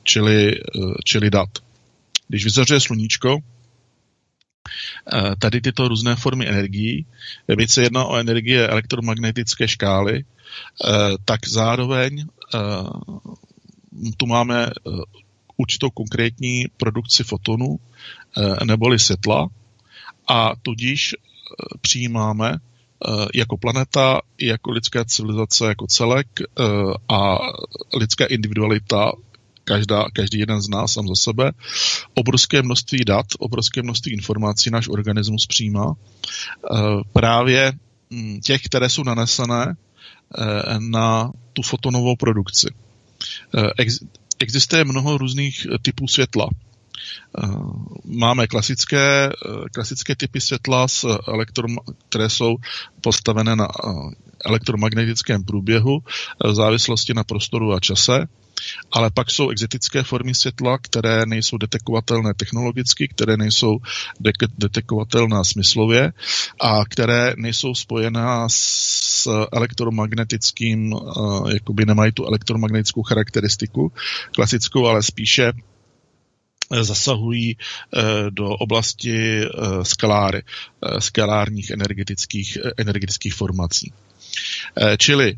čili, čili dat. Když vyzařuje sluníčko, eh, tady tyto různé formy energií, byť se jedná o energie elektromagnetické škály, eh, tak zároveň eh, tu máme určitou konkrétní produkci fotonu neboli světla a tudíž přijímáme jako planeta, jako lidská civilizace jako celek a lidská individualita každá, každý jeden z nás sám za sebe, obrovské množství dat, obrovské množství informací náš organismus přijímá. Eh, právě hm, těch, které jsou nanesené eh, na tu fotonovou produkci. Eh, existuje mnoho různých typů světla. Máme klasické, klasické typy světla, které jsou postavené na elektromagnetickém průběhu v závislosti na prostoru a čase ale pak jsou exotické formy světla, které nejsou detekovatelné technologicky, které nejsou de- detekovatelné smyslově a které nejsou spojená s elektromagnetickým, uh, jakoby nemají tu elektromagnetickou charakteristiku klasickou, ale spíše eh, zasahují eh, do oblasti skaláry, skalárních energetických, energetických formací. Čili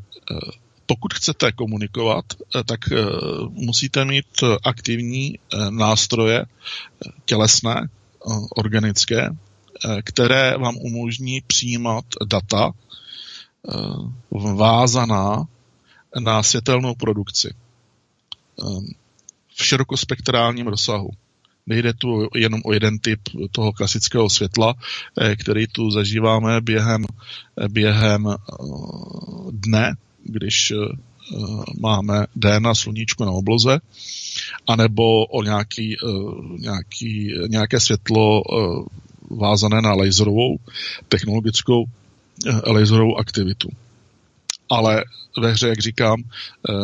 pokud chcete komunikovat, eh, tak eh, musíte mít aktivní eh, nástroje tělesné, organické, které vám umožní přijímat data vázaná na světelnou produkci v širokospektrálním rozsahu. Nejde tu jenom o jeden typ toho klasického světla, který tu zažíváme během, během dne, když eh, máme den na sluníčko na obloze, anebo o nějaký, eh, nějaký, nějaké světlo eh, vázané na laserovou, technologickou laserovou aktivitu. Ale ve hře, jak říkám,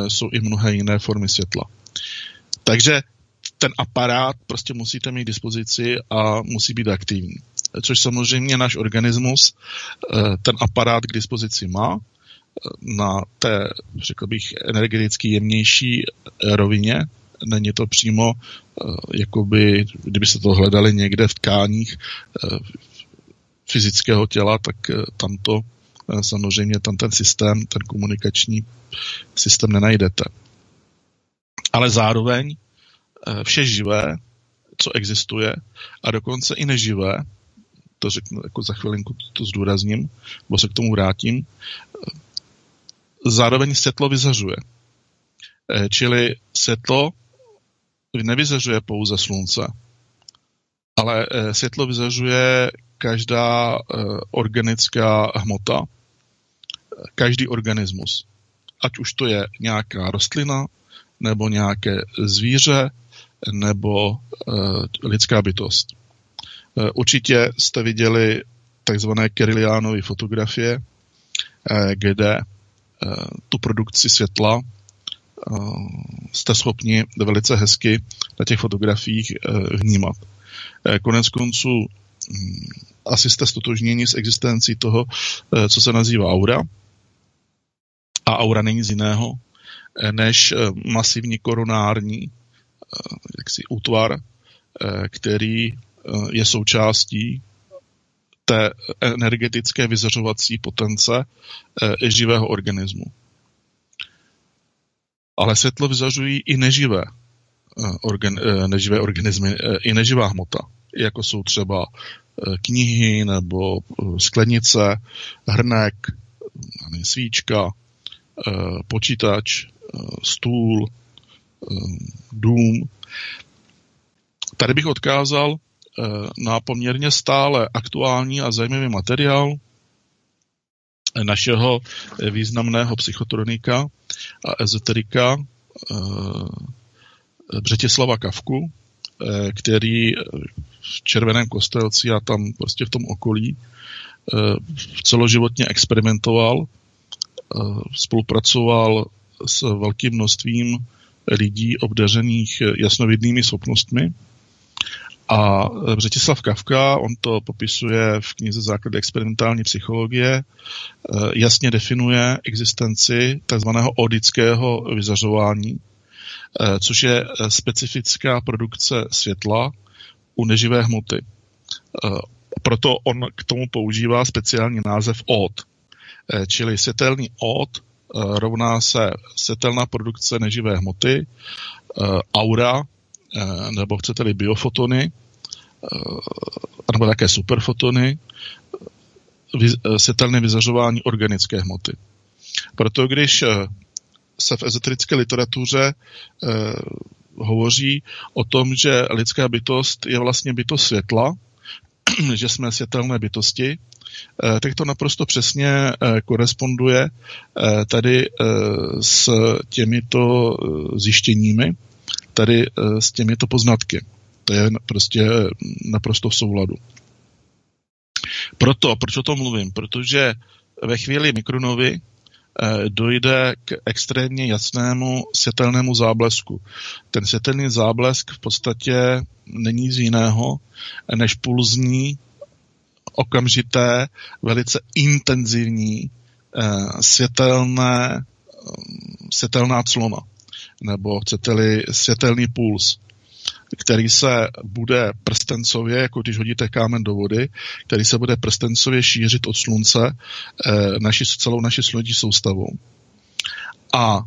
jsou i mnohé jiné formy světla. Takže ten aparát prostě musíte mít dispozici a musí být aktivní. Což samozřejmě náš organismus ten aparát k dispozici má, na té, řekl bych, energeticky jemnější rovině. Není to přímo, eh, jakoby, kdyby se to hledali někde v tkáních eh, fyzického těla, tak eh, tam to samozřejmě tam ten systém, ten komunikační systém nenajdete. Ale zároveň vše živé, co existuje, a dokonce i neživé, to řeknu jako za chvilinku, to zdůrazním, bo se k tomu vrátím, zároveň světlo vyzařuje. Eh, čili světlo nevyzařuje pouze slunce, ale světlo vyzařuje každá organická hmota, každý organismus. Ať už to je nějaká rostlina, nebo nějaké zvíře, nebo lidská bytost. Určitě jste viděli takzvané Kiriliánovy fotografie, kde tu produkci světla jste schopni velice hezky na těch fotografiích eh, vnímat. Eh, konec konců hm, asi jste stotožněni s existencí toho, eh, co se nazývá aura. A aura není nic jiného, než masivní koronární jaksi, útvar, který je součástí té energetické vyzařovací potence živého organismu ale světlo vyzařují i neživé, eh, organ, eh, neživé organismy, eh, i neživá hmota, jako jsou třeba knihy nebo sklenice, hrnek, svíčka, počítač, stůl, dům. Tady bych odkázal na poměrně stále aktuální a zajímavý materiál našeho významného psychotronika a ezoterika eh, Břetislava Kavku, eh, který v Červeném kostelci a tam prostě v tom okolí eh, celoživotně experimentoval, spolupracoval s velkým množstvím lidí obdařených jasnovidnými schopnostmi a Břetislav Kavka, on to popisuje v knize Základy experimentální psychologie, eh, jasně definuje existenci tzv. odického vyzařování, eh, což je eh, specifická produkce světla u neživé hmoty. Proto on k tomu používá speciální název od, čili světelný od rovná se světelná produkce neživé hmoty, aura, nebo chcete-li biofotony, nebo také superfotony, světelné vyzařování organické hmoty. Proto když eh, se v ezoterické literatuře eh, hovoří o tom, že lidská bytost je vlastně bytost světla, [CLEARS THROAT] že jsme světelné bytosti, eh, tak to naprosto přesně koresponduje tady s těmito zjištěními, tady s těmito poznatky. To je prostě naprosto v souladu. Proto, proč o tom mluvím? Protože ve chvíli mikronovy eh, dojde k extrémně jasnému světelnému záblesku. Ten světelný záblesk v podstatě není z jiného než pulzní, okamžité, velice intenzivní eh, světelné, eh, světelná clona, nebo chcete-li světelný puls který se bude prstencově, jako když hodíte kámen do vody, který se bude prstencově šířit od slunce eh, naši, celou naši slunční soustavou. A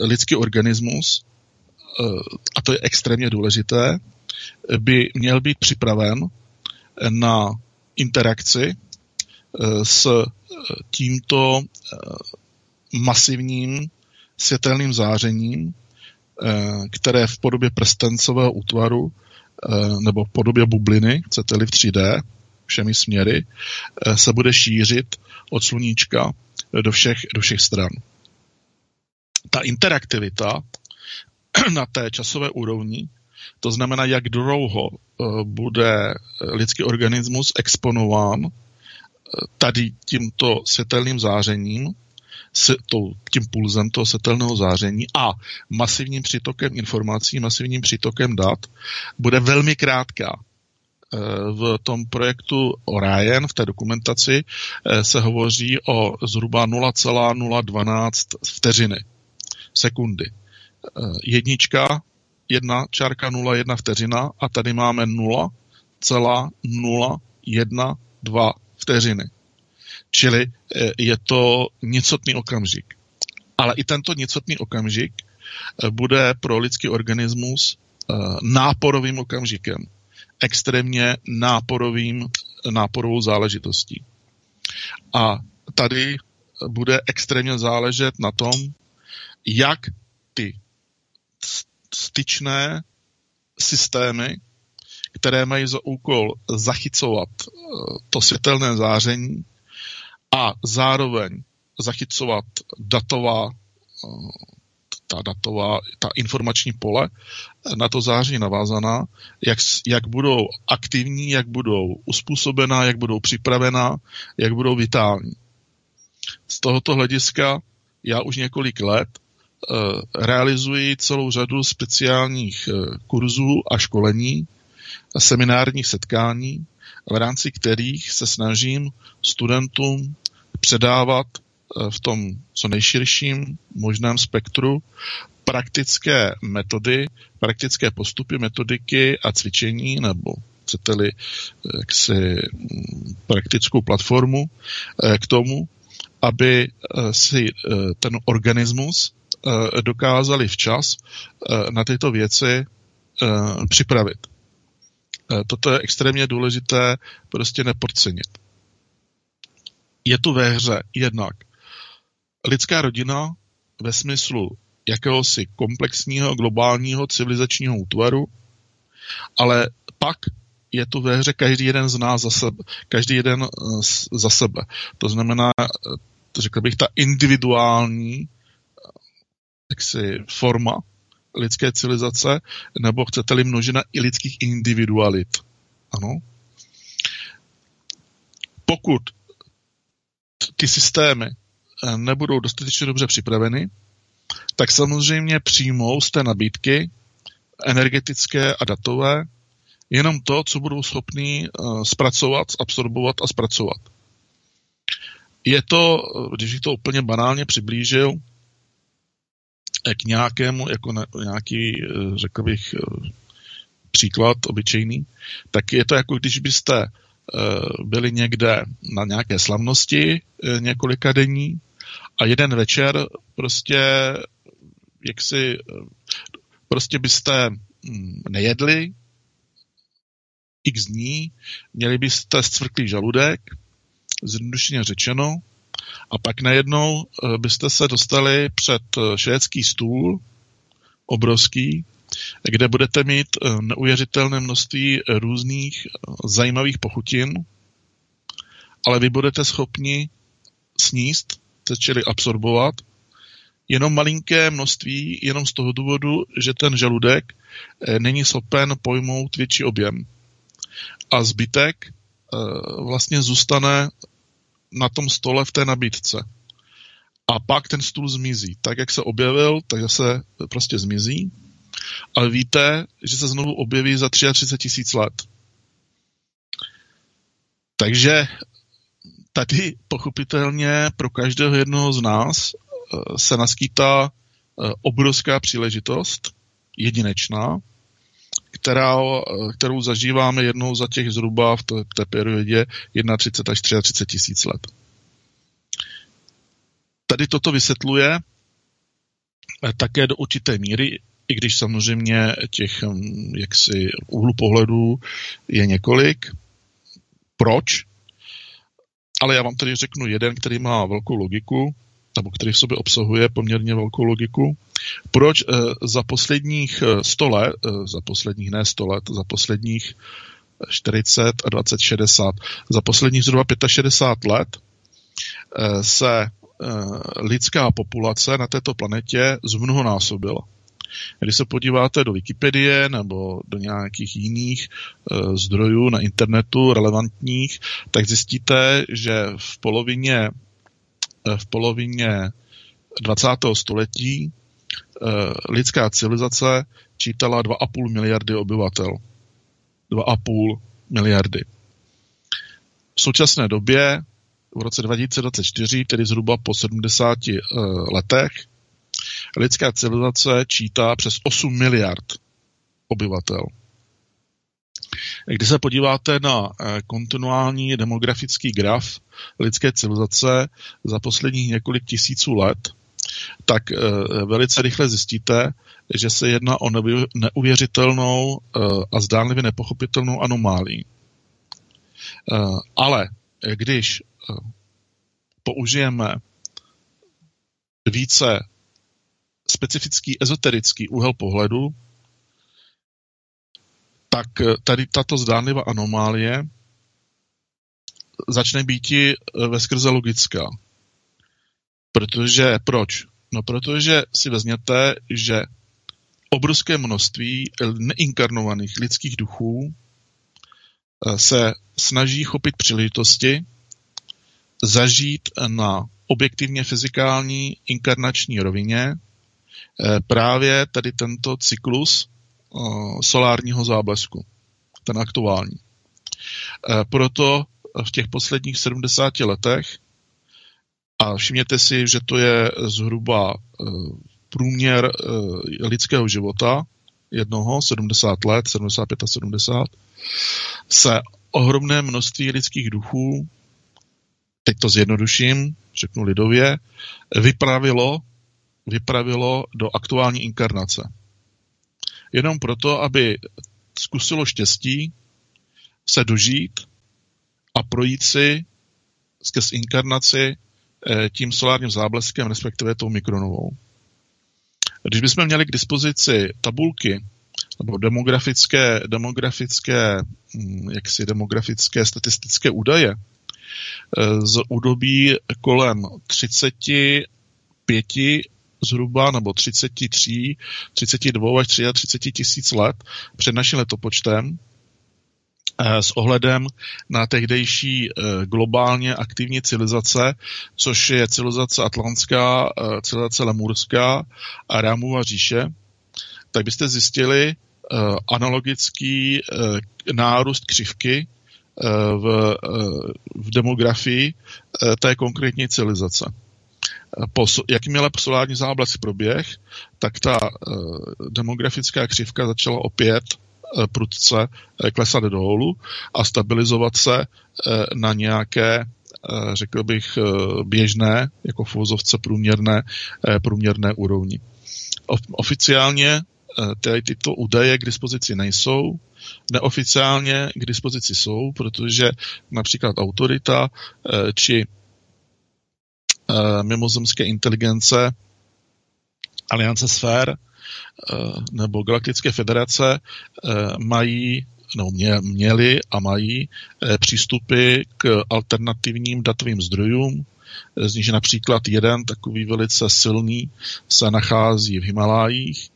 lidský organismus, eh, a to je extrémně důležité, by měl být připraven na interakci eh, s tímto masivním světelným zářením, které v podobě prstencového útvaru eh, nebo v podobě bubliny, chcete-li v 3D, všemi směry, eh, se bude šířit od sluníčka do všech, do všech stran. Ta interaktivita [CLEARS THROAT] na té časové úrovni, to znamená, jak dlouho bude lidský organismus exponován tady tímto světelným zářením, s tou, tím pulzem toho setelného záření a masivním přitokem informací, masivním přitokem dat bude velmi krátká. E, v tom projektu Orion, v té dokumentaci, e, se hovoří o zhruba 0,012 vteřiny, sekundy. E, jednička, jedna čárka 0,1 vteřina a tady máme 0,012 vteřiny. Čili eh, je to nicotný okamžik. Ale i tento nicotný okamžik eh, bude pro lidský organismus eh, náporovým okamžikem. Extrémně náporovým, náporovou záležitostí. A tady bude extrémně záležet na tom, jak ty styčné systémy, které mají za úkol zachycovat to světelné záření a zároveň zachycovat datová ta datová, ta informační pole na to záření navázaná, jak, jak budou aktivní, jak budou uspůsobená, jak budou připravená, jak budou vitální. Z tohoto hlediska já už několik let uh, realizuji celou řadu speciálních kurzů a školení, seminárních setkání, v rámci kterých se snažím studentům předávat Eh, v tom co nejširším možném spektru praktické metody, praktické postupy, metodiky a cvičení, nebo chcete-li eh, jaksi mm, praktickou platformu eh, k tomu, aby si ten organismus dokázali včas na tyto věci připravit. Toto je extrémně důležité prostě nepodcenit. Je tu ve hře jednak lidská rodina ve smyslu jakéhosi komplexního globálního civilizačního útvaru, ale pak je tu ve hře každý jeden z nás za sebe, každý jeden eh, za sebe. To znamená, eh, řekl bych, ta individuální eh, jaksi, forma lidské civilizace, nebo chcete-li množina i lidských individualit. Ano. Pokud ty systémy Eh, nebudou dostatečně dobře připraveny, tak samozřejmě přijmou z té nabídky energetické a datové jenom to, co budou schopní uh, zpracovat, absorbovat a zpracovat. Je to, když bych to úplně banálně přiblížil, eh, k nějakému, jako na, nějaký, řekl bych, příklad obyčejný, tak je to jako když byste byli někde na nějaké slavnosti několika denní a jeden večer prostě jak si prostě byste mm, nejedli x dní, měli byste zcvrklý žaludek, zjednodušeně řečeno, a pak najednou eh, byste se dostali před eh, švédský stůl, obrovský, kde budete mít eh, neuvěřitelné množství různých zajímavých pochutin, ale vy budete schopni sníst čili absorbovat, jenom malinké množství, jenom z toho důvodu, že ten žaludek eh, není schopen pojmout větší objem. A zbytek eh, vlastně zůstane na tom stole v té nabídce. A pak ten stůl zmizí. Tak, jak se objevil, tak se prostě zmizí. Ale víte, že se znovu objeví za 33 tisíc let. Takže tady pochopitelně pro každého jednoho z nás eh, se naskýtá eh, obrovská příležitost, jedinečná, která, eh, kterou zažíváme jednou za těch zhruba v té, té periodě 31 až 33 tisíc let. Tady toto vysvětluje také do určité míry, i když samozřejmě těch hm, jaksi úhlu pohledů je několik. Proč? Ale já vám tady řeknu jeden, který má velkou logiku, nebo který v sobě obsahuje poměrně velkou logiku. Proč eh, za posledních 100 eh, let, eh, za posledních ne 100 let, za posledních 40 a 20, 60, za posledních zhruba 65 let se lidská populace na této planetě zmnohonásobila. Když se podíváte do Wikipedie nebo do nějakých jiných e, zdrojů na internetu relevantních, tak zjistíte, že v polovině, e, v polovině 20. století e, lidská civilizace čítala 2,5 miliardy obyvatel. 2,5 miliardy. V současné době v roce 2024, tedy zhruba po 70 letech, lidská civilizace čítá přes 8 miliard obyvatel. Když se podíváte na eh, kontinuální demografický graf lidské civilizace za posledních několik tisíců let, tak eh, velice rychle zjistíte, že se jedná o neuvěřitelnou eh, a zdánlivě nepochopitelnou anomálii. Ale když použijeme více specifický ezoterický úhel pohledu, tak tady tato zdánlivá anomálie začne být i ve skrze logická. Protože, proč? No protože si vezměte, že obrovské množství neinkarnovaných lidských duchů eh, se snaží chopit příležitosti zažít na objektivně fyzikální inkarnační rovině eh, právě tady tento cyklus eh, solárního záblesku, ten aktuální. Proto v těch posledních 70 letech a všimněte si, že to je zhruba průměr lidského života jednoho, 70 let, 75 a 70, se ohromné množství lidských duchů, teď to zjednoduším, řeknu lidově, vypravilo, vypravilo do aktuální inkarnace. Jenom proto, aby zkusilo štěstí se dožít a projít si skrz inkarnaci eh, tím solárním zábleskem, respektive tou mikronovou. Když bychom měli k dispozici tabulky nebo demografické, demografické, hm, jaksi demografické statistické údaje eh, z údobí kolem 35 zhruba, nebo 33, 32 až 33 tisíc let před naším letopočtem, Eh, s ohledem na tehdejší eh, globálně aktivní civilizace, což je civilizace atlantská, eh, civilizace lemurská a Rámova říše, tak byste zjistili analogický nárůst křivky v, v demografii té konkrétní civilizace. Po, jakmile solární záblesk proběh, tak ta demografická křivka začala opět Eh, prudce eh, klesat dolů a stabilizovat se eh, na nějaké řekl bych, běžné, jako v uvozovce průměrné, průměrné úrovni. Oficiálně tady tyto údaje k dispozici nejsou, neoficiálně k dispozici jsou, protože například autorita či mimozemské inteligence Aliance sfér Eh, nebo Galaktické federace eh, mají no, mě, měli a mají eh, přístupy k alternativním datovým zdrojům, z nich například jeden takový velice silný se nachází v Himalájích,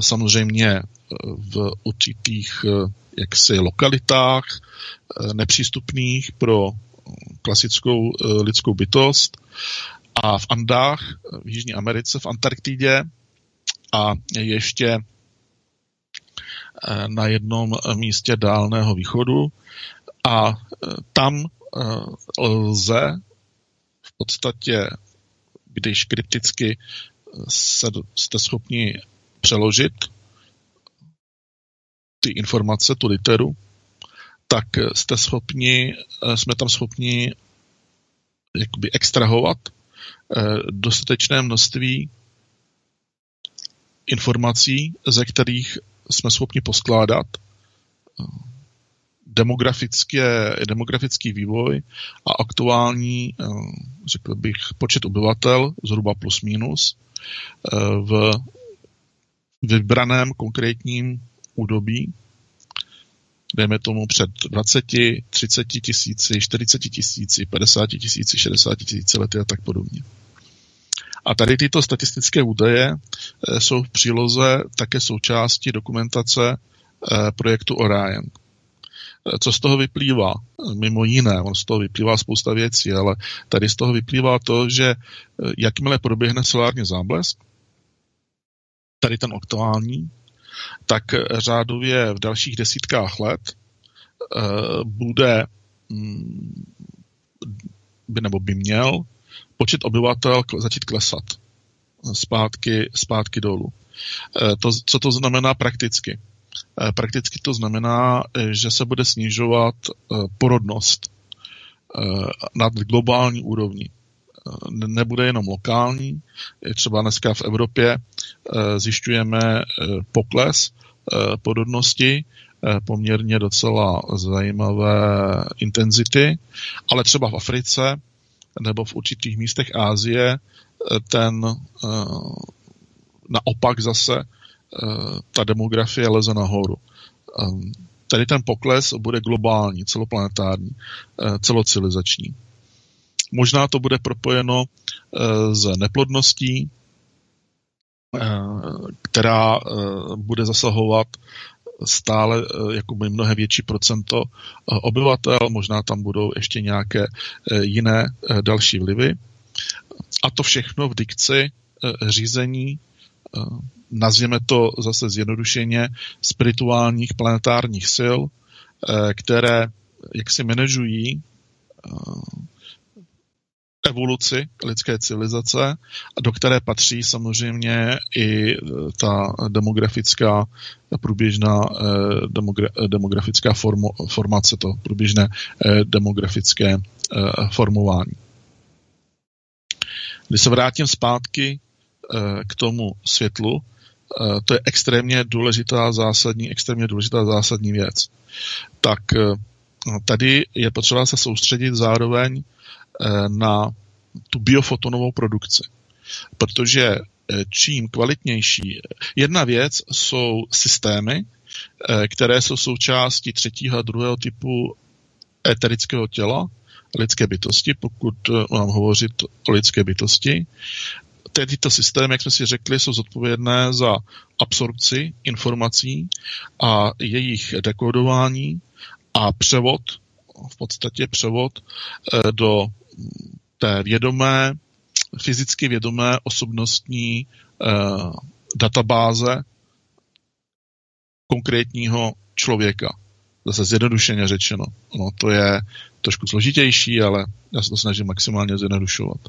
samozřejmě v určitých jaksi lokalitách nepřístupných pro klasickou lidskou bytost a v Andách, v Jižní Americe, v Antarktidě a ještě eh, na jednom místě dálného východu. A eh, tam eh, lze v podstatě, když kriticky se, jste schopni přeložit ty informace, tu literu, tak jste schopni, jsme tam schopni jakoby extrahovat dostatečné množství informací, ze kterých jsme schopni poskládat eh, demografické, demografický vývoj a aktuální, eh, řekl bych, počet obyvatel, zhruba plus minus, eh, v vybraném konkrétním údobí, dejme tomu před 20, 30 tisíci, 40 tisíci, 50 tisíci, 60 tisíci lety a tak podobně. A tady tyto statistické údaje eh, jsou v příloze také součástí dokumentace eh, projektu Orion. Eh, co z toho vyplývá? Mimo jiné, on z toho vyplývá spousta věcí, ale tady z toho vyplývá to, že jakmile proběhne solární záblesk, tady ten aktuální, tak řádově v dalších desítkách let bude mm, by, nebo by měl počet obyvatel začít klesat zpátky, zpátky dolů. E, to, co to znamená prakticky? E, prakticky to znamená, že se bude snižovat porodnost na globální úrovni. Nebude jenom lokální, třeba dneska v Evropě zjišťujeme pokles porodnosti, poměrně docela zajímavé intenzity, ale třeba v Africe nebo v určitých místech Ázie eh, ten eh, naopak zase eh, ta demografie leze nahoru. Tady ten pokles bude globální, celoplanetární, celocivilizační. Možná to bude propojeno s neplodností, která bude zasahovat stále jakoby mnohem větší procento obyvatel, možná tam budou ještě nějaké jiné další vlivy. A to všechno v dikci řízení, nazvěme to zase zjednodušeně, spirituálních planetárních sil, které jak si manažují evoluci lidské civilizace, do které patří samozřejmě i e, ta demografická průběžná e, demogra, demografická formo, formace, to průběžné demografické formování. Když se vrátím zpátky k tomu světlu, to je extrémně důležitá zásadní, extrémně důležitá zásadní věc. Tak tady je potřeba se soustředit zároveň Eh, na tu biofotonovou produkci. Protože eh, čím kvalitnější. Jedna věc jsou systémy, eh, které jsou součástí třetího a druhého typu eterického těla lidské bytosti, pokud mám hovořit o lidské bytosti. Tyto systémy, jak jsme si řekli, jsou zodpovědné za absorpci informací a jejich dekodování a převod, v podstatě převod do té vědomé, fyzicky vědomé osobnostní uh, databáze konkrétního člověka. Zase zjednodušeně řečeno. No, to je trošku složitější, ale já se to snažím maximálně zjednodušovat.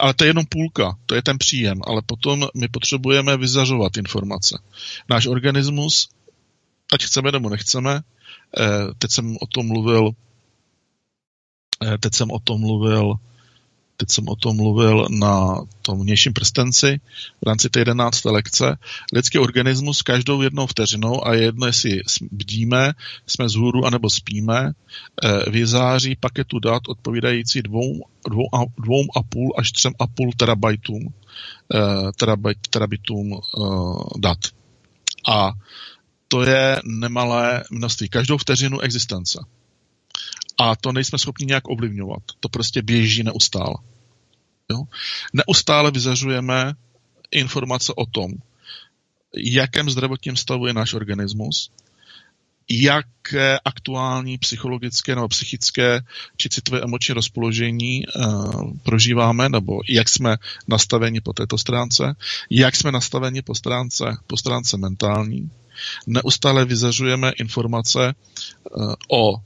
Ale to je jenom půlka, to je ten příjem, ale potom my potřebujeme vyzařovat informace. Náš organismus, ať chceme nebo nechceme, eh, teď jsem o tom mluvil teď jsem o tom mluvil teď jsem o tom mluvil na tom vnějším prstenci v rámci té jedenácté lekce. Lidský organismus každou jednou vteřinou a je jedno, jestli bdíme, jsme z hůru anebo spíme, eh, vyzáří paketu dat odpovídající dvou, dvou, a, dvou a půl až třem a půl terabajtům, eh, terabitům dat. A to je nemalé množství. Každou vteřinu existence. A to nejsme schopni nějak ovlivňovat. To prostě běží neustále. Jo? Neustále vyzařujeme informace o tom, jakém zdravotním stavu je náš organismus, jaké aktuální psychologické nebo psychické či citové emoční rozpoložení uh, prožíváme, nebo jak jsme nastaveni po této stránce, jak jsme nastaveni po stránce, po stránce mentální. Neustále vyzařujeme informace uh, o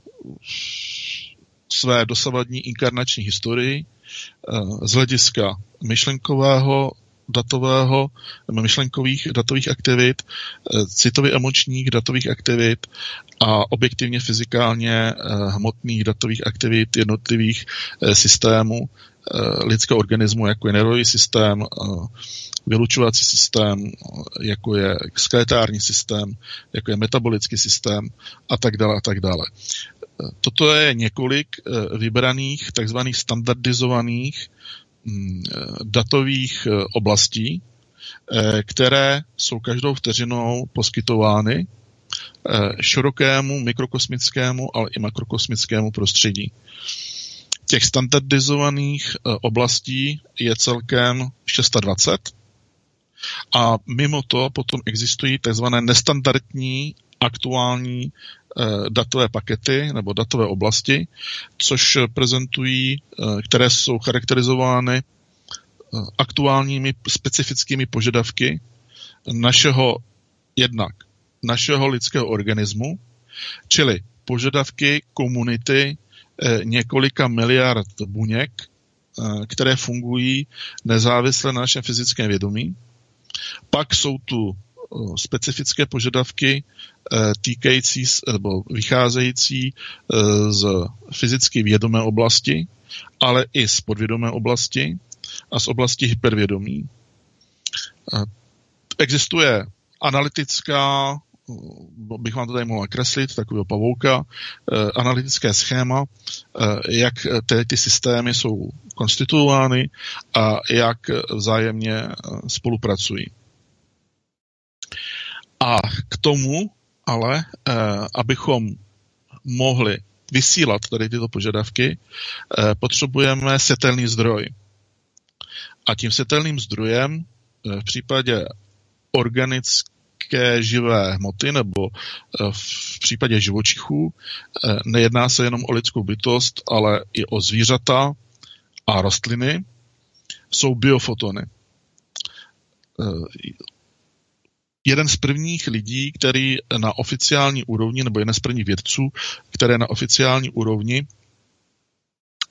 své dosavadní inkarnační historii eh, z hlediska myšlenkového, datového, myšlenkových datových aktivit, eh, citově emočních datových aktivit a objektivně fyzikálně eh, hmotných datových aktivit jednotlivých systémů lidského organismu, jako je nervový systém, vylučovací systém, jako je skeletární systém, jako je metabolický systém a tak dále a tak dále. Toto je několik eh, vybraných takzvaných standardizovaných mm, eh, datových eh, oblastí, které jsou každou vteřinou poskytovány širokému mikrokosmickému, ale i makrokosmickému prostředí. Těch standardizovaných oblastí je celkem 620 a mimo to potom existují tzv. nestandardní aktuální datové pakety nebo datové oblasti, což prezentují, eh, které jsou charakterizovány eh, aktuálními specifickými požadavky našeho jednak našeho lidského organismu, čili požadavky komunity několika miliard buněk, které fungují nezávisle na našem fyzickém vědomí. Pak jsou tu specifické požadavky Eh, týkající nebo vycházející eh, z fyzicky vědomé oblasti, ale i z podvědomé oblasti a z oblasti hypervědomí. Eh, existuje analytická, bych vám to tady mohl kreslit, takového pavouka, analytické schéma, jak ty, ty systémy jsou konstituovány a jak vzájemně spolupracují. A k tomu ale eh, abychom mohli vysílat tady tyto požadavky, eh, potřebujeme setelný zdroj. A tím setelným zdrojem v případě organické živé hmoty nebo v případě živočichů nejedná se jenom o lidskou bytost, ale i o zvířata a rostliny, jsou biofotony jeden z prvních lidí, který na oficiální úrovni, nebo jeden z prvních vědců, které na oficiální úrovni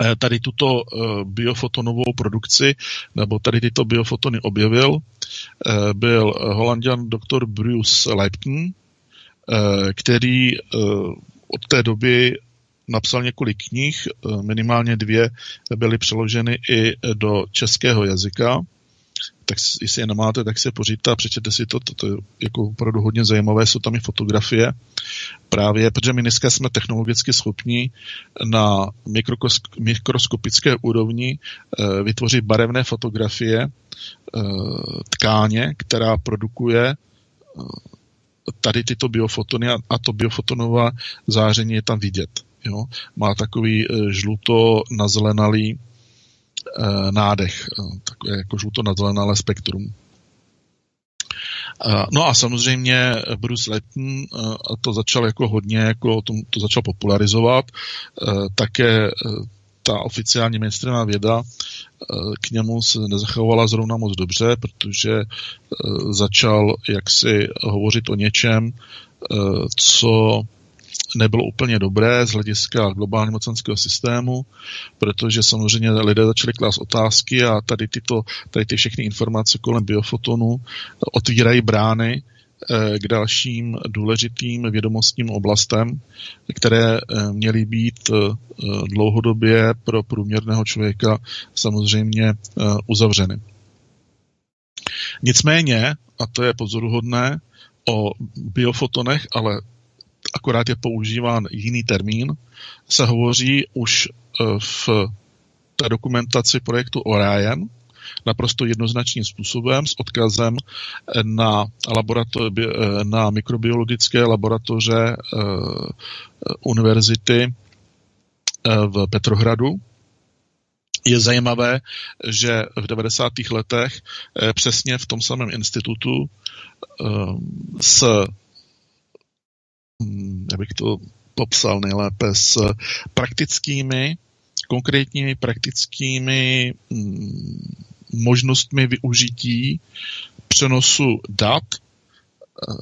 eh, tady tuto eh, biofotonovou produkci, nebo tady tyto biofotony objevil, eh, byl holandian dr. Bruce Lipton, který od té doby napsal několik knih, minimálně dvě byly přeloženy i do českého jazyka tak jestli je nemáte, tak si je pořiďte a přečtěte si to, to, to je jako opravdu hodně zajímavé, jsou tam i fotografie, právě protože my dneska jsme technologicky schopni na mikroskopické úrovni e, vytvořit barevné fotografie e, tkáně, která produkuje e, tady tyto biofotony a, a to biofotonová záření je tam vidět. Jo? Má takový žluto nazelenalý Eh, nádech, eh, takové jako žluto nadzelenalé spektrum. Eh, no a samozřejmě Bruce Layton to začal jako hodně, jako to, to začal popularizovat. Také ta oficiální mainstreamová věda k němu se nezachovala zrovna moc dobře, protože začal jaksi hovořit o něčem, co nebylo úplně dobré z hlediska globálního mocenského systému, protože samozřejmě lidé začali klást otázky a tady, tyto, tady ty všechny informace kolem biofotonu otvírají brány eh, k dalším důležitým vědomostním oblastem, které eh, měly být eh, dlouhodobě pro průměrného člověka samozřejmě uzavřeny. Nicméně, a to je pozoruhodné, o biofotonech, ale akorát je používán jiný termín, se hovoří už e, v té dokumentaci projektu Orion naprosto jednoznačným způsobem s odkazem na, laborato- e, na mikrobiologické laboratoře e, univerzity v Petrohradu, je zajímavé, že v 90. letech přesně v tom samém institutu s Hmm, jak bych to popsal nejlépe, s praktickými, konkrétními praktickými mm, možnostmi využití přenosu dat eh,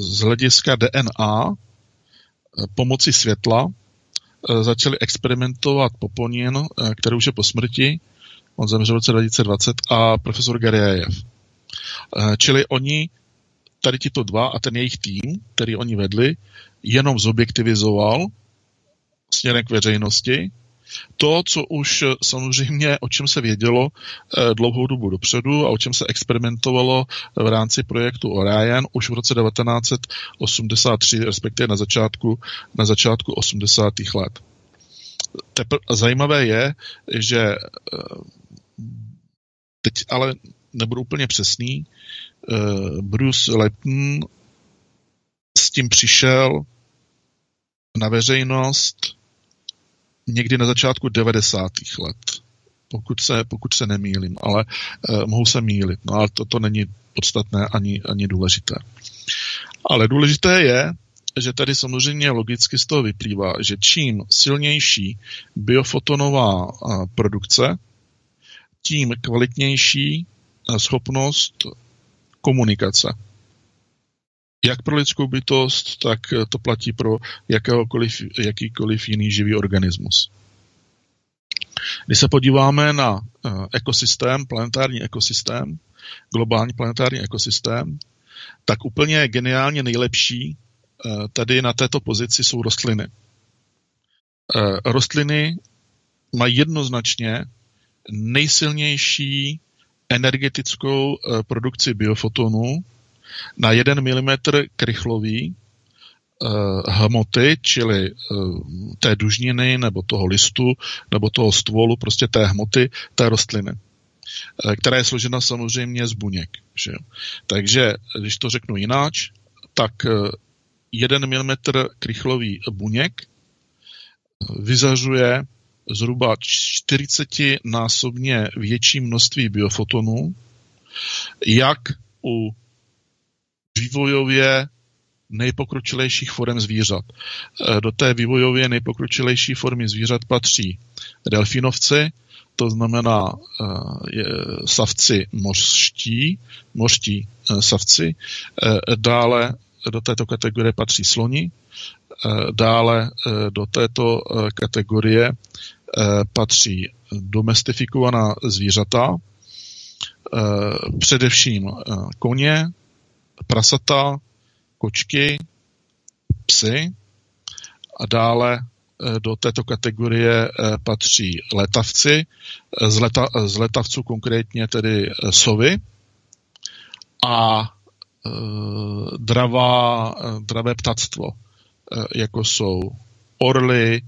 z hlediska DNA eh, pomocí světla eh, začali experimentovat Poponin, který už je po smrti, on zemřel v roce 2020, a profesor Gariajev. Čili oni tady tito dva a ten jejich tým, který oni vedli, jenom zobjektivizoval směrem k veřejnosti to, co už samozřejmě, o čem se vědělo eh, dlouhou dobu dopředu a o čem se experimentovalo v rámci projektu Orion už v roce 1983, respektive na začátku, na začátku 80. let. Tepr- zajímavé je, že eh, teď ale nebudu úplně přesný, Eh, Bruce Lepton s tím přišel na veřejnost někdy na začátku 90. let, pokud se, pokud se nemýlím, ale uh, mohu se mýlit, no ale to, to není podstatné ani, ani důležité. Ale důležité je, že tady samozřejmě logicky z toho vyplývá, že čím silnější biofotonová uh, produkce, tím kvalitnější schopnost komunikace. Jak pro lidskou bytost, tak to platí pro jakéhokoliv, jakýkoliv jiný živý organismus. Když se podíváme na eh, ekosystém, planetární ekosystém, globální planetární ekosystém, tak úplně geniálně nejlepší eh, tady na této pozici jsou rostliny. Eh, rostliny mají jednoznačně nejsilnější energetickou eh, produkci biofotonů na 1 mm krychlový eh, hmoty, čili eh, té dužniny nebo toho listu nebo toho stvolu, prostě té hmoty té rostliny, která je složena samozřejmě z buněk. Že? Takže, když to řeknu jináč, tak 1 mm krychlový buněk vyzařuje zhruba 40-násobně větší množství biofotonů, jak u vývojově nejpokročilejších forem zvířat. E, do té vývojově nejpokročilejší formy zvířat patří delfinovci, to znamená e, savci mořští, mořští e, savci. Dále do této kategorie patří sloni, dále do této kategorie patří domestifikovaná zvířata, především koně, prasata, kočky, psy a dále eh, do této kategorie eh, patří letavci, z, leta, z letavců konkrétně tedy eh, sovy a dravá, dravé ptactvo, jako jsou orly,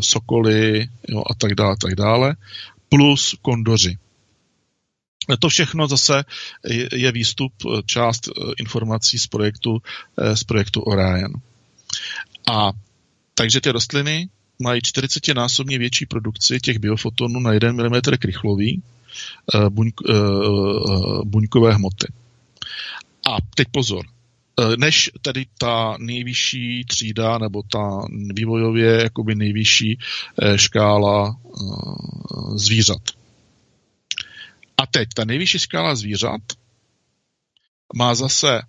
sokoly jo, a tak dále, tak dále, plus kondoři. To všechno zase je výstup, eh, část eh, informací z projektu, eh, z projektu Orion. A takže ty rostliny mají 40-násobně větší produkci těch biofotonů na 1 mm krychlový buňk, buňkové hmoty. A teď pozor, než tedy ta nejvyšší třída nebo ta vývojově jakoby nejvyšší škála zvířat. A teď ta nejvyšší skála zvířat má zase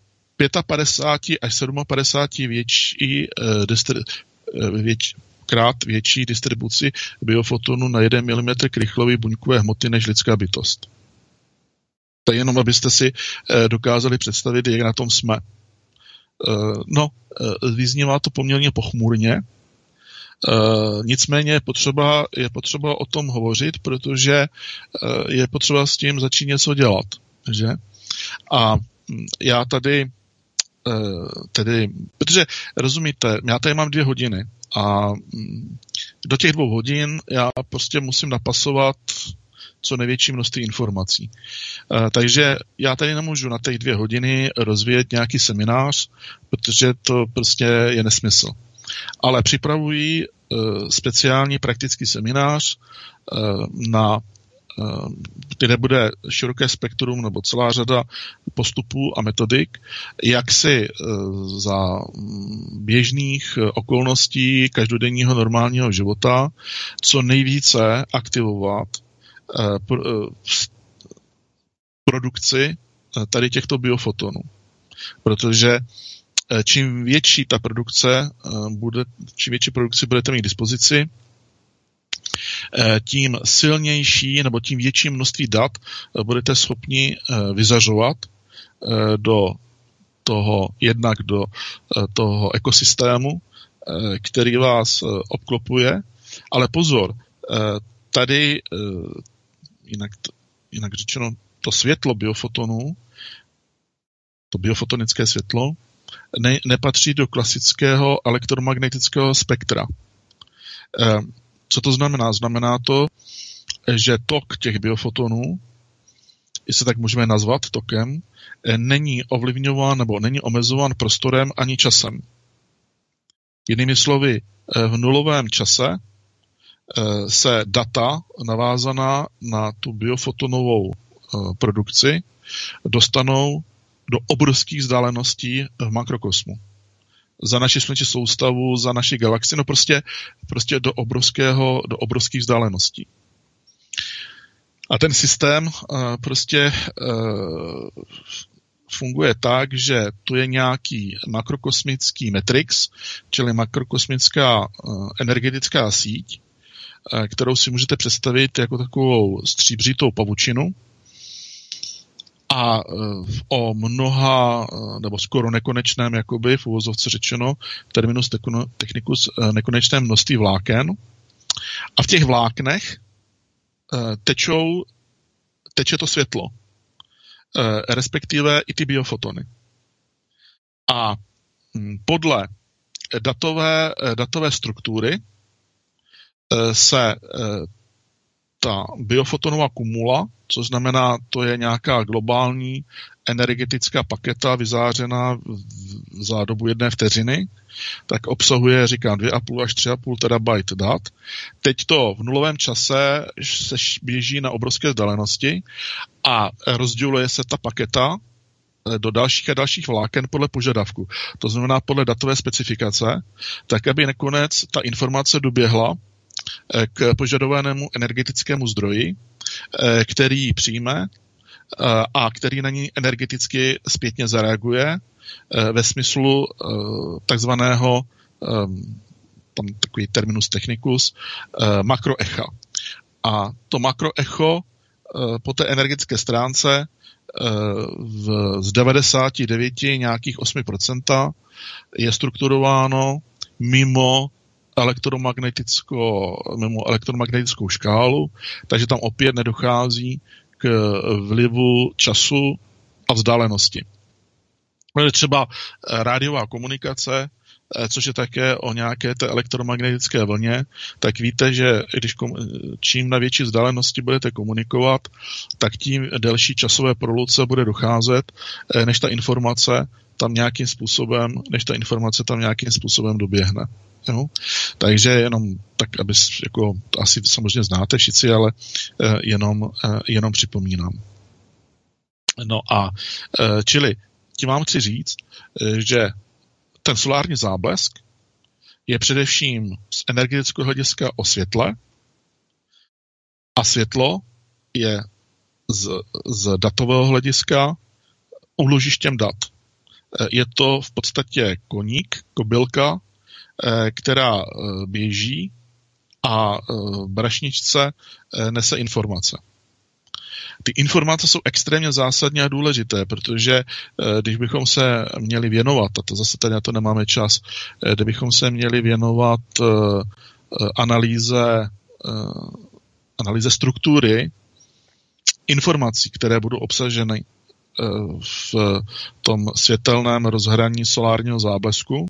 55 až 57 větší, věč, krát větší distribuci biofotonu na 1 mm krychlový buňkové hmoty než lidská bytost. To je jenom, abyste si dokázali představit, jak na tom jsme. Uh, no, vyznívá to poměrně pochmurně, Uh, nicméně je potřeba, je potřeba o tom hovořit, protože je potřeba s tím začít něco dělat. Že? A hm, já tady, tedy, protože rozumíte, já tady mám dvě hodiny a hm, do těch dvou hodin já prostě musím napasovat co největší množství informací. Takže já tady nemůžu na těch dvě hodiny rozvíjet nějaký seminář, protože to prostě je nesmysl ale připravují eh, speciální praktický seminář eh, na eh, kde bude široké spektrum nebo celá řada postupů a metodik, jak si za mm, běžných okolností každodenního normálního života co nejvíce aktivovat produkci tady těchto biofotonů. Protože Eh, čím větší ta produkce eh, bude, čím větší produkci budete mít k dispozici, eh, tím silnější nebo tím větší množství dat budete schopni vyzařovat do toho, jednak do toho ekosystému, který vás obklopuje. Ale pozor, tady jinak, jinak řečeno, to světlo biofotonů, to biofotonické světlo, ne, nepatří do klasického elektromagnetického spektra. Eh, co to znamená? Znamená to, že tok těch biofotonů, jestli tak můžeme nazvat tokem, eh, není ovlivňován nebo není omezován prostorem ani časem. Jinými slovy, eh, v nulovém čase se data navázaná na tu biofotonovou produkci dostanou do obrovských vzdáleností v makrokosmu. Za naši sluneční soustavu, za naši galaxii, no prostě, prostě do, obrovského, do obrovských vzdáleností. A ten systém uh, prostě uh, funguje tak, že tu je nějaký makrokosmický matrix, čili makrokosmická uh, energetická síť, kterou si můžete představit jako takovou stříbřitou pavučinu, a eh, o mnoha, eh, nebo skoro nekonečném, jakoby v uvozovce řečeno, terminus technicus, eh, nekonečné množství vláken. A v těch vláknech tečou, teče to světlo, respektive i ty biofotony. A hm, podle datové, datové struktury se ta biofotonová kumula, co znamená, to je nějaká globální energetická paketa vyzářená za dobu jedné vteřiny, tak obsahuje, říkám, 2,5 až 3,5 terabyte dat. Teď to v nulovém čase se běží na obrovské vzdálenosti a rozděluje se ta paketa eh, do dalších a dalších vláken podle požadavku. To znamená podle datové specifikace, tak aby nakonec ta informace doběhla eh, k požadovanému energetickému zdroji, eh, který přijme a který na ní energeticky zpětně zareaguje ve smyslu takzvaného tam takový terminus technicus, makroecha. A to makroecho po té energetické stránce v, z 99 nějakých 8% je strukturováno mimo elektromagnetickou, mimo elektromagnetickou škálu, takže tam opět nedochází k vlivu času a vzdálenosti. Třeba rádiová komunikace Eh, což je také o nějaké té elektromagnetické vlně, tak víte, že když kom, čím na větší vzdálenosti budete komunikovat, tak tím delší časové proluce bude docházet, eh, než ta informace tam nějakým způsobem, než ta informace tam nějakým způsobem doběhne. Jo? Takže jenom tak, aby jako, asi samozřejmě znáte všichni, ale eh, jenom, jenom připomínám. No a čili tím vám chci říct, že ten solární záblesk je především z energetického hlediska o světle a světlo je z, z datového hlediska úložištěm dat. Je to v podstatě koník, kobylka, která eh, běží a v eh, brašničce nese informace. Ty informace jsou extrémně zásadně a důležité, protože eh, když bychom se měli věnovat, a to zase tady na to nemáme čas, eh, kdybychom se měli věnovat eh, analýze, analýze struktury informací, které budou obsaženy v tom světelném rozhraní solárního záblesku,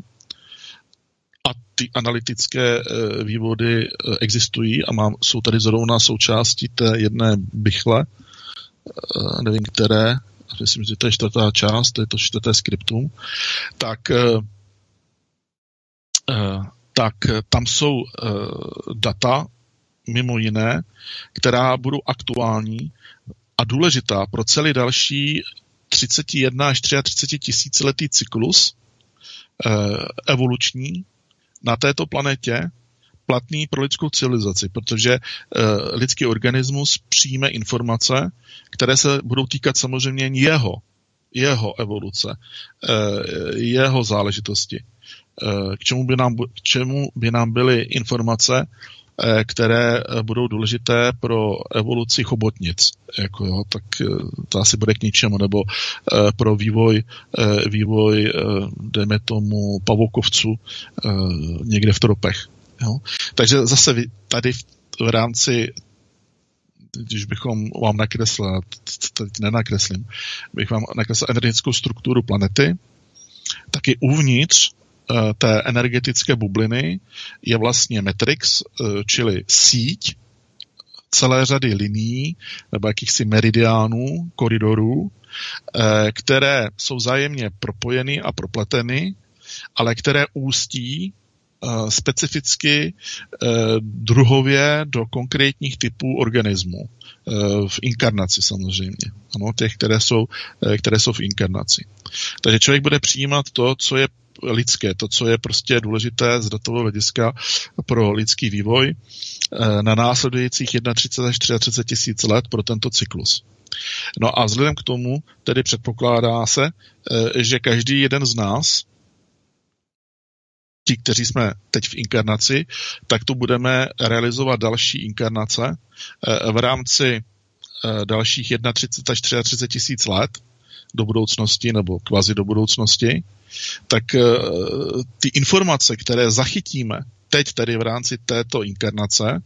ty analytické vývody existují a mám, jsou tady zrovna součástí té jedné bychle, Eh, nevím které, myslím, že to je čtvrtá část, to je to čtvrté skriptum, tak, eh, eh, tak tam jsou data, mimo jiné, která budou aktuální a důležitá pro celý další 31 až 33 tisíciletý cyklus evoluční na této planetě, platný pro lidskou civilizaci, protože uh, lidský organismus přijme informace, které se budou týkat samozřejmě jeho, jeho evoluce, uh, jeho záležitosti. Uh, k, čemu by nám, k čemu by nám byly informace, které budou důležité pro evoluci chobotnic. Jako jo, tak to asi bude k ničemu, nebo pro vývoj, vývoj dejme tomu, pavoukovců někde v tropech. Jo? Takže zase tady v, v rámci když bychom vám nakreslil, teď nenakreslím, bych vám nakreslil energetickou strukturu planety, tak i uvnitř té energetické bubliny je vlastně matrix, uh, čili síť celé řady linií nebo jakýchsi meridiánů, koridorů, uh, které jsou zájemně propojeny a propleteny, ale které ústí Eh, specificky eh, druhově do konkrétních typů organismů. Eh, v inkarnaci samozřejmě. Ano, těch, které jsou, které jsou v inkarnaci. Takže člověk bude přijímat to, co je lidské, to, co je prostě důležité z datového hlediska pro lidský vývoj na následujících 31 až 33 tisíc let pro tento cyklus. No a vzhledem k tomu tedy předpokládá se, že každý jeden z nás ti, kteří jsme teď v inkarnaci, tak tu budeme realizovat další inkarnace eh, v rámci eh, dalších 31 až 33 tisíc let do budoucnosti nebo kvazi do budoucnosti, tak eh, ty informace, které zachytíme teď tedy v rámci této inkarnace,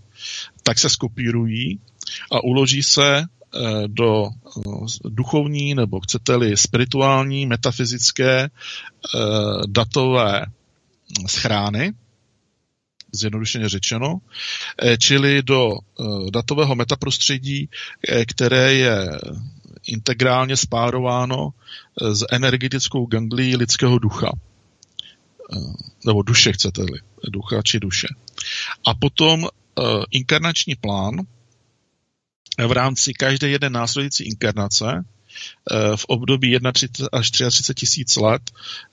tak se skopírují a uloží se do duchovní nebo chcete-li spirituální, metafyzické, datové schrány, zjednodušeně řečeno, čili do datového metaprostředí, které je integrálně spárováno s energetickou ganglí lidského ducha. Nebo duše, chcete-li. Ducha či duše. A potom inkarnační plán v rámci každé jedné následující inkarnace Eh, v období 31 až 33 tisíc let,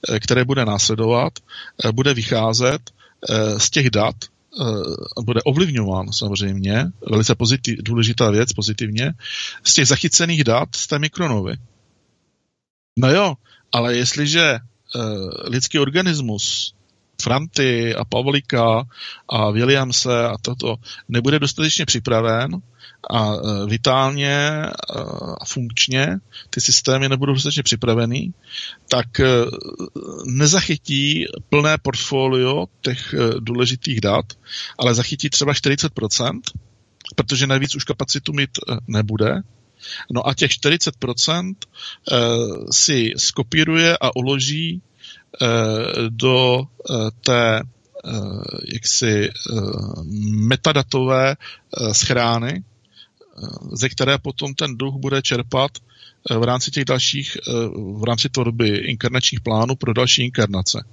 eh, které bude následovat, eh, bude vycházet z těch dat, bude ovlivňován samozřejmě, velice pozitiv, důležitá věc, pozitivně, z těch zachycených dat z té mikronovy. No jo, ale jestliže lidský organismus Franty a Pavlika a Williamse a toto nebude dostatečně připraven, a e, vitálně e, a funkčně ty systémy nebudou dostatečně připravený, tak e, nezachytí plné portfolio těch důležitých dat, ale zachytí třeba 40%, protože navíc už kapacitu mít nebude. No a těch 40% si skopíruje a uloží do té jaksi metadatové schrány, ze které potom ten duch bude čerpat eh, v rámci těch dalších, eh, v rámci tvorby inkarnačních plánů pro další inkarnace.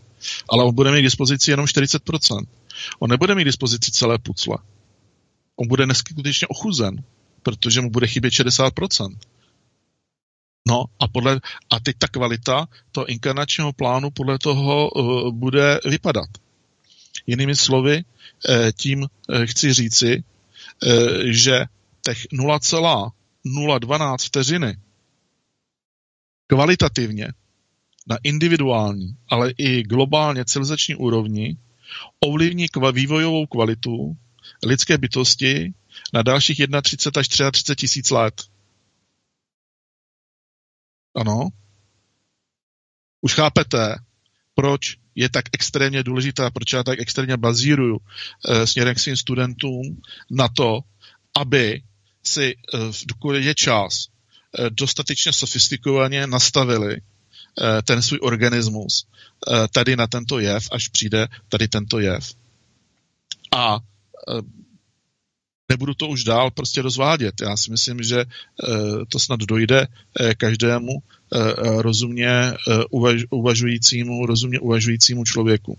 Ale on bude mít k dispozici jenom 40%. On nebude mít k dispozici celé pucle. On bude neskutečně ochuzen, protože mu bude chybět 60%. No a, podle, a teď ta kvalita toho inkarnačního plánu podle toho uh, bude vypadat. Jinými slovy, tím chci říci, že těch 0,012 vteřiny kvalitativně na individuální, ale i globálně civilizační úrovni ovlivní kva- vývojovou kvalitu lidské bytosti na dalších 31 až 33 tisíc let. Ano. Už chápete, proč je tak extrémně důležitá, proč já tak extrémně bazíruju e, směrem k svým studentům na to, aby si, eh, dokud je čas, eh, dostatečně sofistikovaně nastavili eh, ten svůj organismus tady na tento jev, až přijde tady tento jev. A nebudu to už dál prostě rozvádět. Já si myslím, že to snad dojde každému rozumně uvažujícímu, rozumně uvažujícímu člověku.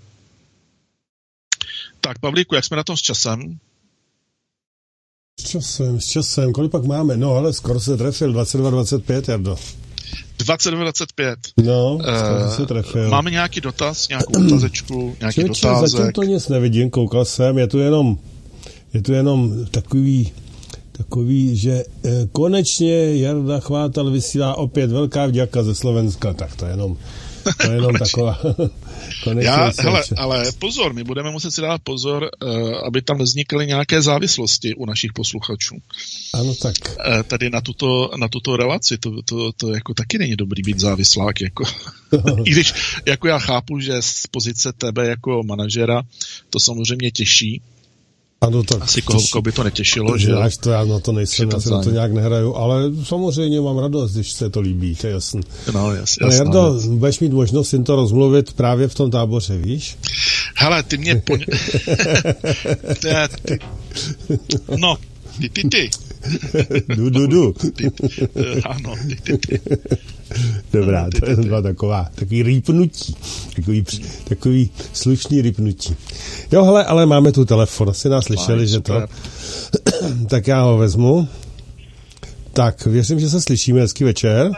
Tak, Pavlíku, jak jsme na tom s časem? S časem, s časem, kolik pak máme? No, ale skoro se trefil, 22-25, Jardo. 22-25. No, skoro uh, se trefil. Máme nějaký dotaz, nějakou otazečku, nějaký Čeče, dotázek? zatím to nic nevidím, koukal jsem, je tu jenom, je tu jenom takový, takový, že eh, konečně Jarda Chvátal vysílá opět velká vděka ze Slovenska, tak to je jenom to je jenom taková... [LAUGHS] Já, hele, ale pozor, my budeme muset si dát pozor, uh, aby tam nevznikly nějaké závislosti u našich posluchačů. Ano, tak. Uh, tady na tuto, na tuto relaci, to, to, to jako taky není dobrý být závislák. Jako. [LAUGHS] I když jako já chápu, že z pozice tebe jako manažera to samozřejmě těší, ano, tak Asi koho, koho by to netěšilo, že? Až to já na to nejsem, já se na to nějak nehraju, ale samozřejmě mám radost, když se to líbí, to je jasný. No, jas, ale Jardo, budeš mít možnost jim to rozmluvit právě v tom táboře, víš? Hele, ty mě poň... [LAUGHS] [LAUGHS] ty... [LAUGHS] No, ty, ty, ty. Du, du, du. [LAUGHS] Ano, ty, ty, ty. Dobrá, to je dva taková, takový rýpnutí, takový, takový slušný rýpnutí. Jo, hele, ale máme tu telefon, asi nás slyšeli, že to... [CLEARS THROAT] tak já ho vezmu. Tak, věřím, že se slyšíme, hezký večer.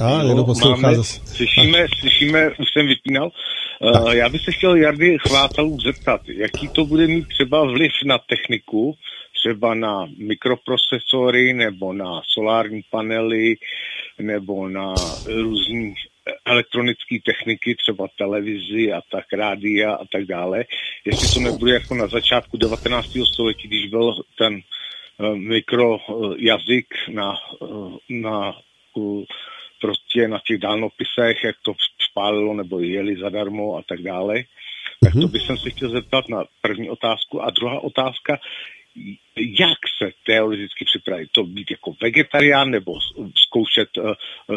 A, někdo poslouchá máme, zase. Slyšíme, slyšíme, už jsem vypínal. Uh, já bych se chtěl Jardy Chvátalů zeptat, jaký to bude mít třeba vliv na techniku, třeba na mikroprocesory nebo na solární panely nebo na různé elektronické techniky, třeba televizi a tak, rádia a tak dále. Jestli to nebude jako na začátku 19. století, když byl ten uh, mikrojazyk na, uh, na prostě na těch dálnopisech, jak to spálilo nebo jeli zadarmo a tak dále. Tak to mhm. bych se chtěl zeptat na první otázku. A druhá otázka, jak se teoreticky připravit? To být jako vegetarián nebo zkoušet uh,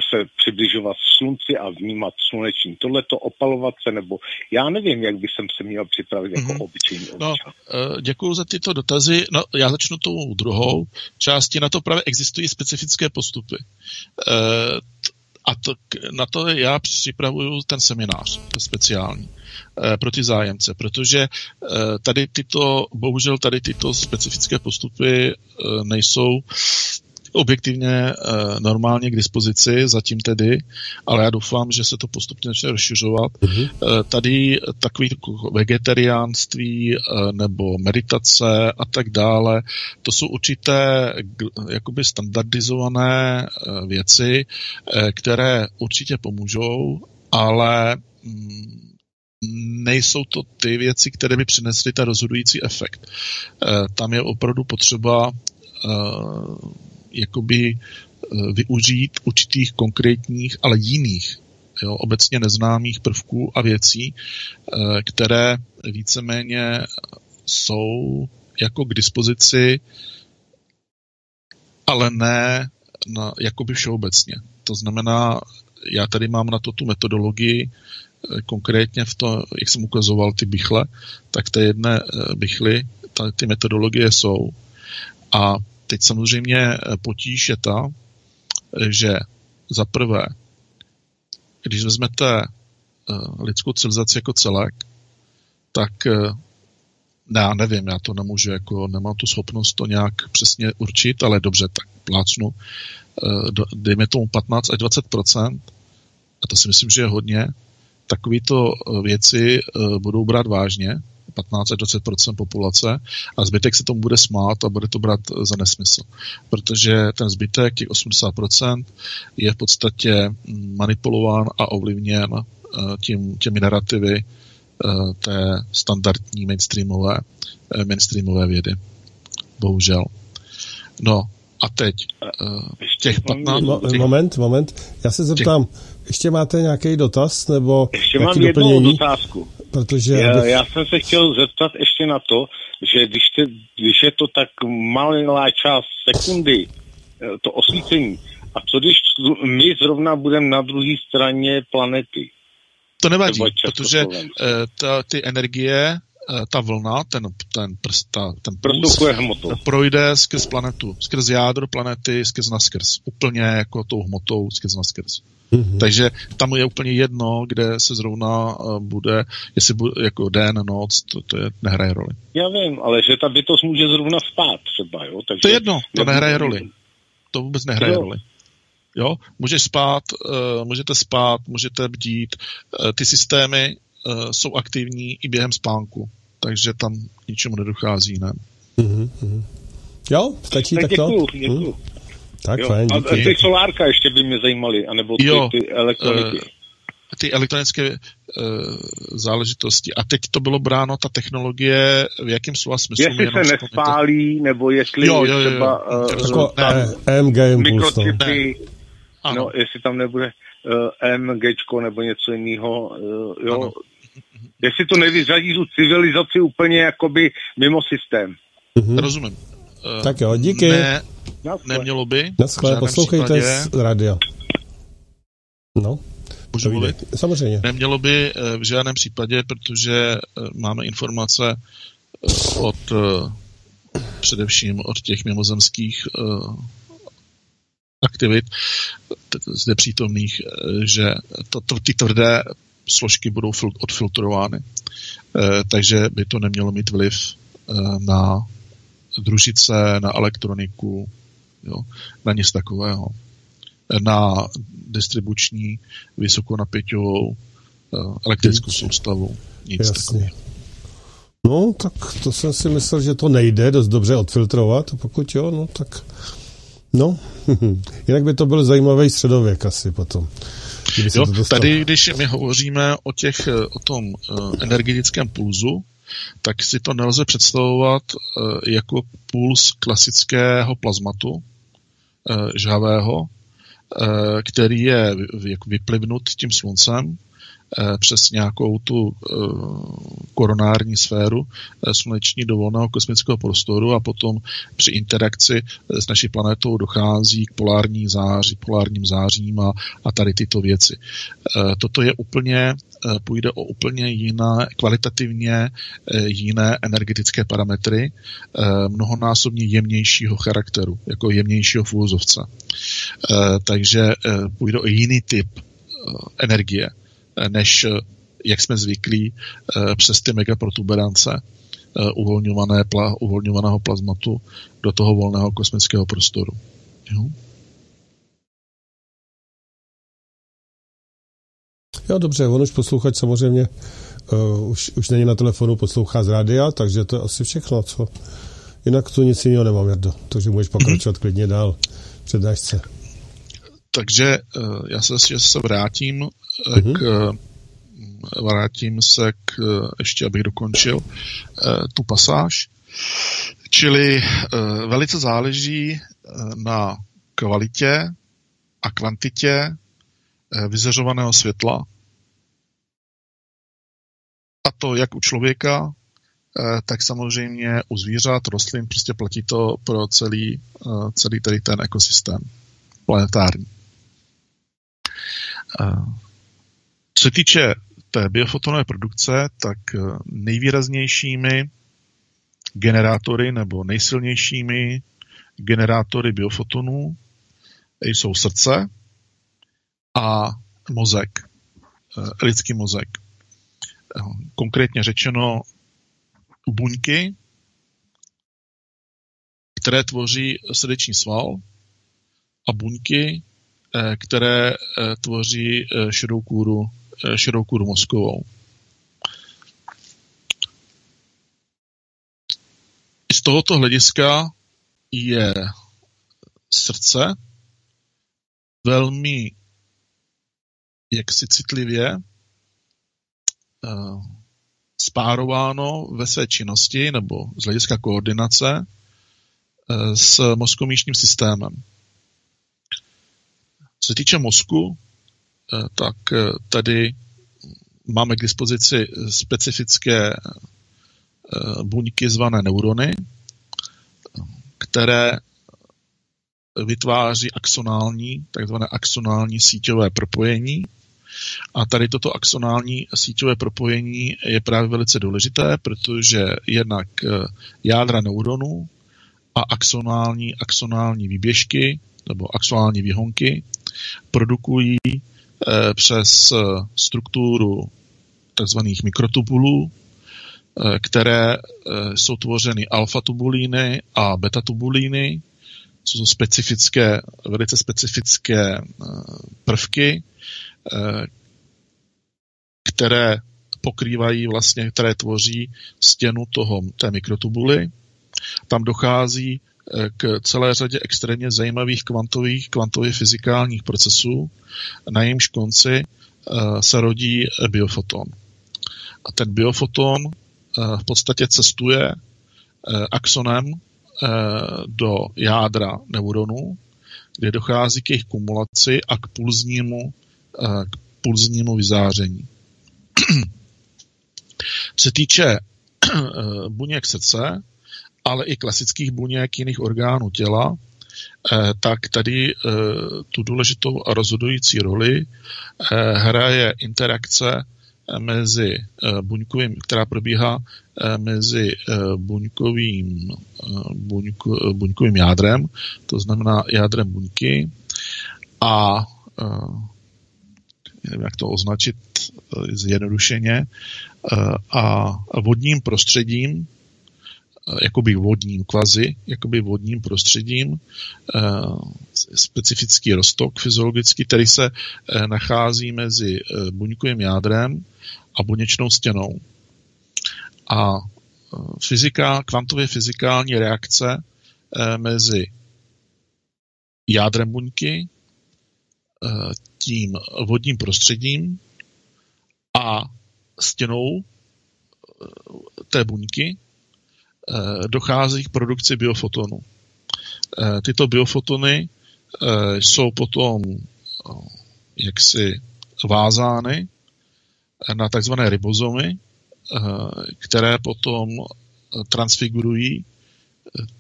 se přibližovat slunci a vnímat sluneční tohleto, opalovat se, nebo já nevím, jak by jsem se měl připravit jako mm-hmm. obyčejný no, uh, Děkuji za tyto dotazy. No, já začnu tou druhou části. Na to právě existují specifické postupy. A to, na to já připravuju ten seminář speciální eh, pro ty zájemce, protože eh, tady tyto, bohužel tady tyto specifické postupy eh, nejsou objektivně e, normálně k dispozici, zatím tedy, ale já doufám, že se to postupně začne rozšiřovat. Mm-hmm. Tady takový vegetariánství e, nebo meditace a tak dále, to jsou určité jakoby standardizované věci, které určitě pomůžou, ale mm, nejsou to ty věci, které by přinesly ten rozhodující efekt. Tam je opravdu potřeba jakoby eh, využít určitých konkrétních, ale jiných, jo, obecně neznámých prvků a věcí, eh, které víceméně jsou jako k dispozici, ale ne na, jakoby všeobecně. To znamená, já tady mám na to tu metodologii, eh, konkrétně v to, jak jsem ukazoval ty bychle, tak té jedné bychly, ty metodologie jsou. A Teď samozřejmě eh, potíž je ta, eh, že za prvé, když vezmete eh, lidskou civilizaci jako celek, tak ne, já nevím, já to nemůžu, jako nemám tu schopnost to nějak přesně určit, ale dobře, tak plácnu, dejme tomu 15 až 20% a to si myslím, že je hodně, takovýto věci budou brát vážně 15 až 20% populace a zbytek se tomu bude smát a bude to brát za nesmysl. Protože ten zbytek, těch 80% je v podstatě manipulován a ovlivněn eh, tím, těmi narrativy eh, té standardní mainstreamové, eh, mainstreamové vědy. Bohužel. No, a teď těch 15... Těch... Moment, moment. Já se zeptám, těch... ještě máte nějaký dotaz, nebo Ještě mám jednu dotázku. Protože já, abych... já jsem se chtěl zeptat ještě na to, že když, te, když je to tak malá část sekundy, eh, to osvícení, a co když my zrovna budeme na druhé straně planety? To nevadí, protože uh, ta, ty energie, uh, ta vlna, ten, ten, prst, ta, ten puls, projde skrz planetu, skrz jádro planety, skrz naskrz. Úplně jako tou hmotou skrz naskrz. Mm-hmm. Takže tam je úplně jedno, kde se zrovna uh, bude, jestli bude jako den, noc, to, to je, nehraje roli. Já vím, ale že ta bytost může zrovna spát třeba, jo? Takže to je jedno, to nehraje roli. To vůbec nehraje jo. roli. Jo, můžeš spát, uh, můžete spát, můžete bdít, uh, ty systémy uh, jsou aktivní i během spánku, takže tam ničemu nedochází, ne? Mm-hmm. Jo, stačí tak takto? Děkuju, děkuju. Hmm. Tak jo. fajn, díky. A ty solárka ještě by mě zajímaly, anebo ty, jo, ty elektroniky. Uh, ty elektronické uh, záležitosti. A teď to bylo bráno, ta technologie, v jakém slova smyslu? Jestli se nespálí, nebo jestli jo, jo, jo, třeba jo, uh, jako ne, MG mikročipy, no, jestli tam nebude uh, MG nebo něco jiného, uh, jo. Ano. Jestli to nevyřadí tu civilizaci úplně jakoby mimo systém. Mhm. Rozumím. Uh, tak jo, díky. Ne, Nemělo by. Naschle, poslouchejte případě, z rádia. No. Můžu mluvit? Samozřejmě. Nemělo by eh, v žádném případě, protože eh, máme informace eh, od především od těch mimozemských aktivit zde přítomných, že to, to, ty tvrdé složky budou odfiltrovány. Takže by to nemělo mít vliv na družice, na elektroniku, jo, na nic takového. Na distribuční vysokonapěťovou eh, elektrickou soustavu. Nic Jasně. takového. No, tak to jsem si myslel, že to nejde dost dobře odfiltrovat, pokud jo, no tak no, [LAUGHS] jinak by to byl zajímavý středověk asi potom. Jo, tady, když my hovoříme o, těch, o tom uh, energetickém pulzu, tak si to nelze představovat uh, jako puls klasického plazmatu, Eh, žhavého, eh, který je vyplivnut tím sluncem, přes nějakou tu koronární sféru sluneční do volného kosmického prostoru a potom při interakci s naší planetou dochází k polární záři, polárním zářím a, a tady tyto věci. Toto je úplně půjde o úplně jiné, kvalitativně jiné energetické parametry, mnohonásobně jemnějšího charakteru, jako jemnějšího fůzovce. Takže půjde o jiný typ energie, než jak jsme zvyklí přes ty megaprotuberance uvolňované, uvolňovaného plazmatu do toho volného kosmického prostoru. Jo? Jo, dobře, on už poslouchač samozřejmě uh, už, už není na telefonu, poslouchá z rádia, takže to je asi všechno, co. Jinak tu nic jiného nemám, Jardo, takže můžeš pokračovat mm-hmm. klidně dál přednášce. Takže uh, já se ještě se vrátím k uh, vrátím se k, uh, ještě abych dokončil uh, tu pasáž. Čili velice záleží na kvalitě a kvantitě vyzařovaného světla a to jak u člověka, eh, tak samozřejmě u zvířat, rostlin, prostě platí to pro celý, eh, celý tady ten ekosystém planetární. Eh, co se týče té biofotonové produkce, tak nejvýraznějšími generátory nebo nejsilnějšími generátory biofotonů jsou srdce a mozek, lidský mozek. Konkrétně řečeno buňky, které tvoří srdeční sval a buňky, eh, které eh, tvoří eh, šedou kůru, šedou kůru mozkovou. Z tohoto hlediska je srdce velmi jaksi citlivě Eh, spárováno ve své činnosti nebo z hlediska koordinace eh, s mozkomíšním systémem. Co se týče mozku, eh, tak tady máme k dispozici specifické buňky zvané neurony, které vytváří axonální, takzvané axonální síťové propojení, a tady toto axonální síťové propojení je právě velice důležité, protože jednak eh, jádra neuronů a axonální, axonální výběžky nebo axonální výhonky produkují eh, přes eh, strukturu tzv. mikrotubulů, které jsou tvořeny alfa-tubulíny a beta-tubulíny, co jsou specifické, velice specifické prvky, Eh, které pokrývají vlastně, které tvoří stěnu toho, té mikrotubuly. Tam dochází eh, k celé řadě extrémně zajímavých kvantových, kvantově fyzikálních procesů, na jejímž konci eh, se rodí biofoton. A ten biofoton v podstatě cestuje axonem do jádra neuronů, kde dochází k jejich kumulaci a k pulznímu k pulznímu vyzáření. [CLEARS THROAT] Co se týče eh, buněk srdce, ale i klasických buněk jiných orgánů těla, eh, tak tady eh, tu důležitou a rozhodující roli hraje interakce mezi buňkovým, která probíhá mezi buňkovým, buňko, buňkovým jádrem, to znamená jádrem buňky a nevím, jak to označit eh, zjednodušeně, eh, a vodním prostředím, eh, jakoby vodním kvazi, jakoby vodním prostředím, specifický roztok fyziologický, který se nachází mezi buňkovým jádrem a buněčnou stěnou. A fyzika, kvantově fyzikální reakce mezi jádrem buňky, tím vodním prostředím a stěnou eh, té buňky eh, dochází k produkci biofotonu. Eh, tyto biofotony jsou potom jaksi vázány na takzvané ribozomy, které potom transfigurují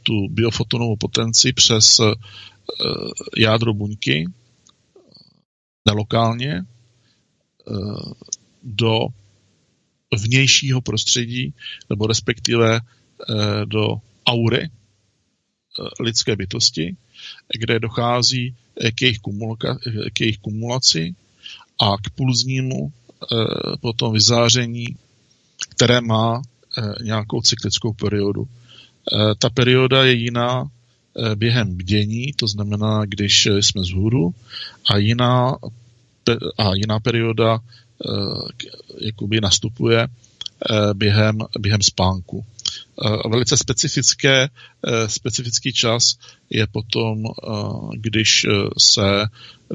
tu biofotonovou potenci přes jádro buňky nelokálně do vnějšího prostředí, nebo respektive do aury lidské bytosti, kde dochází k jejich, kumulka, k jejich kumulaci a k pulznímu eh, potom vyzáření, které má eh, nějakou cyklickou periodu. Eh, ta perioda je jiná během bdění, to znamená, když jsme vzhůru, a jiná, a jiná perioda jakoby nastupuje během, během spánku. Velice specifické, specifický čas je potom, když se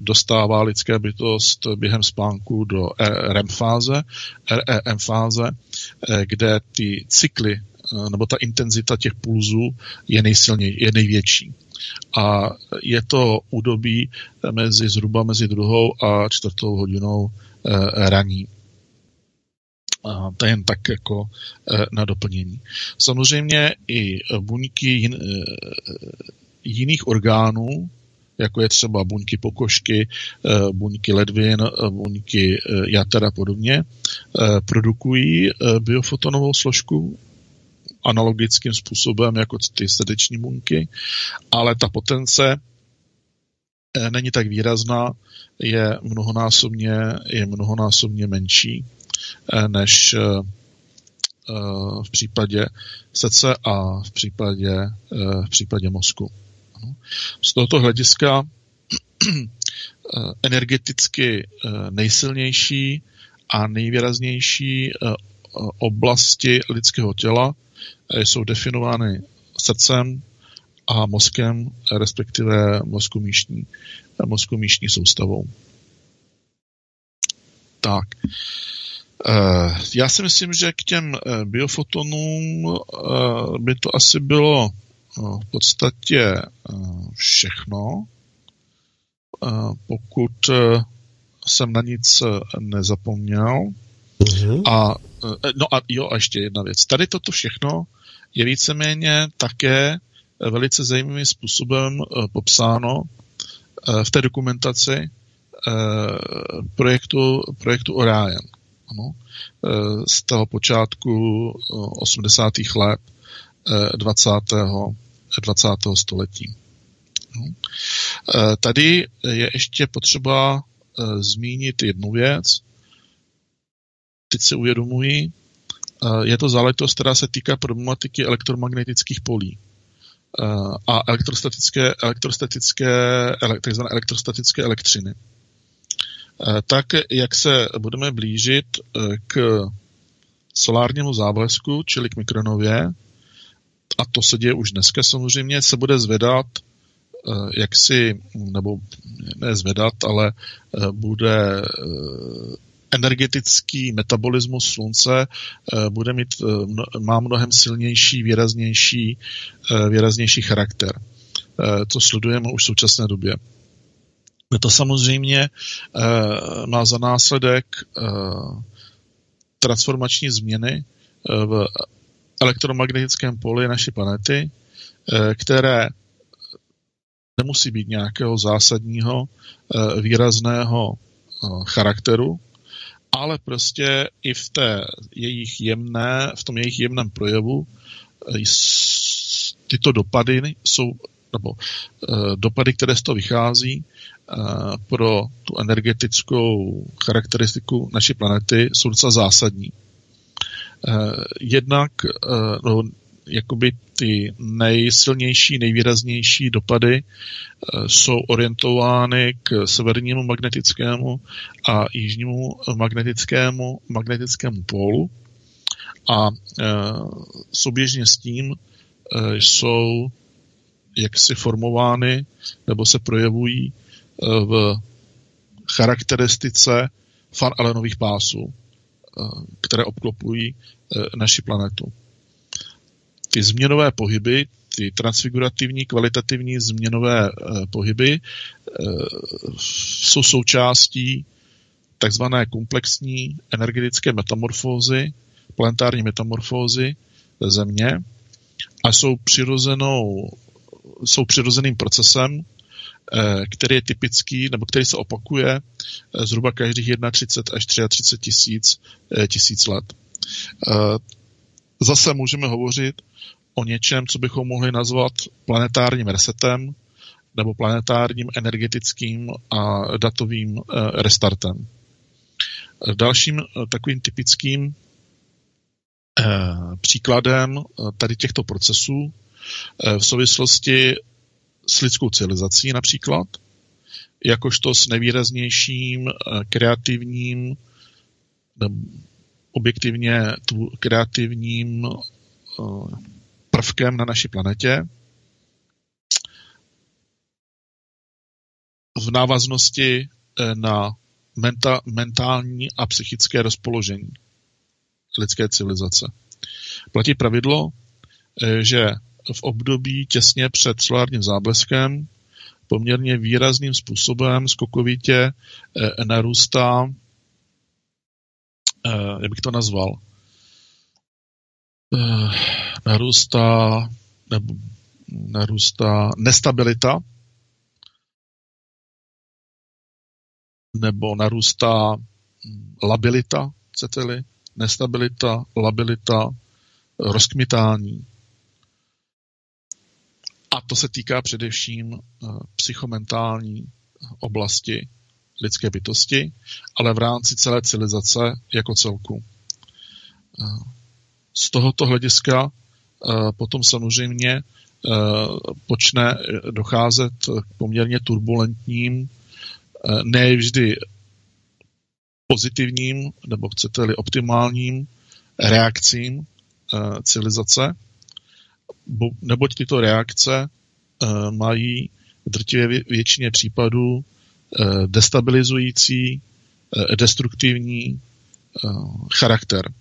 dostává lidská bytost během spánku do REM fáze, REM fáze, kde ty cykly nebo ta intenzita těch pulzů je, nejsilnější, je největší. A je to údobí mezi zhruba mezi druhou a čtvrtou hodinou raní. A to jen tak jako e, na doplnění. Samozřejmě i buňky jin, e, jiných orgánů, jako je třeba buňky pokožky, e, buňky ledvin, buňky jater a podobně, produkují biofotonovou složku analogickým způsobem jako ty srdeční buňky, ale ta potence není tak výrazná, je mnohonásobně, je mnohonásobně menší než eh, eh, v případě srdce a v případě, v případě mozku. Z tohoto hlediska energeticky nejsilnější a nejvýraznější oblasti lidského těla jsou definovány srdcem a mozkem, respektive mozku míšní, mozku míšní soustavou. Tak. Eh, já si myslím, že k těm eh, biofotonům eh, by to asi bylo v podstatě všechno. Pokud jsem na nic nezapomněl. Mm-hmm. A, no a jo, a ještě jedna věc. Tady toto všechno je víceméně také velice zajímavým způsobem popsáno v té dokumentaci projektu, projektu Orion ano, e, z toho počátku 80. E, let 20. E, 20. století. No. Tady je ještě potřeba zmínit jednu věc. Teď se uvědomuji, je to záležitost, která se týká problematiky elektromagnetických polí a elektrostatické, elektrostatické, elektrostatické elektřiny. Eh, tak jak se budeme blížit eh, k solárnímu záblesku, čili k mikronově, a to se děje už dneska samozřejmě, se bude zvedat eh, jak si, nebo ne zvedat, ale bude energetický metabolismus slunce bude mít, má mnohem silnější, výraznější, výraznější charakter. To sledujeme už v současné době. To samozřejmě eh, má za následek eh, transformační změny eh, v elektromagnetickém poli naší planety, které nemusí být nějakého zásadního, výrazného charakteru, ale prostě i v té jejich jemné, v tom jejich jemném projevu tyto dopady jsou, nebo dopady, které z toho vychází, pro tu energetickou charakteristiku naší planety jsou docela zásadní. Jednak no, jakoby ty nejsilnější, nejvýraznější dopady jsou orientovány k severnímu magnetickému a jižnímu magnetickému, magnetickému pólu a souběžně s tím jsou jaksi formovány nebo se projevují v charakteristice far Alenových pásů, eh, které obklopují eh, naši planetu. Ty změnové pohyby, ty transfigurativní, kvalitativní změnové eh, pohyby jsou součástí takzvané komplexní energetické metamorfózy, planetární metamorfózy Země a jsou přirozenou, jsou přirozeným procesem, eh, který je typický, nebo který se opakuje eh, zhruba každých 31 až 33 tisíc, eh, tisíc let. Zase můžeme hovořit o něčem, co bychom mohli nazvat planetárním resetem nebo planetárním energetickým a datovým restartem. Dalším takovým typickým příkladem tady těchto procesů v souvislosti s lidskou civilizací například, jakožto s nejvýraznějším eh, kreativním, objektivně tu kreativním eh, prvkem na naší planetě. V návaznosti eh, na menta, mentální a psychické rozpoložení lidské civilizace. Platí pravidlo, že v období těsně před solárním zábleskem poměrně výrazným způsobem skokovitě eh, narůstá, eh, jak bych to nazval, eh, narůstá, nebo narůstá nestabilita, nebo narůstá hm, labilita, chcete-li, nestabilita, labilita, rozkmitání, a to se týká především eh, psychomentální oblasti lidské bytosti, ale v rámci celé civilizace jako celku. Eh, z tohoto hlediska eh, potom samozřejmě počne docházet k poměrně turbulentním, ne vždy pozitivním, nebo chcete-li optimálním reakcím civilizace, neboť tyto reakce eh, mají v většině případů eh, destabilizující, eh, destruktivní charakter.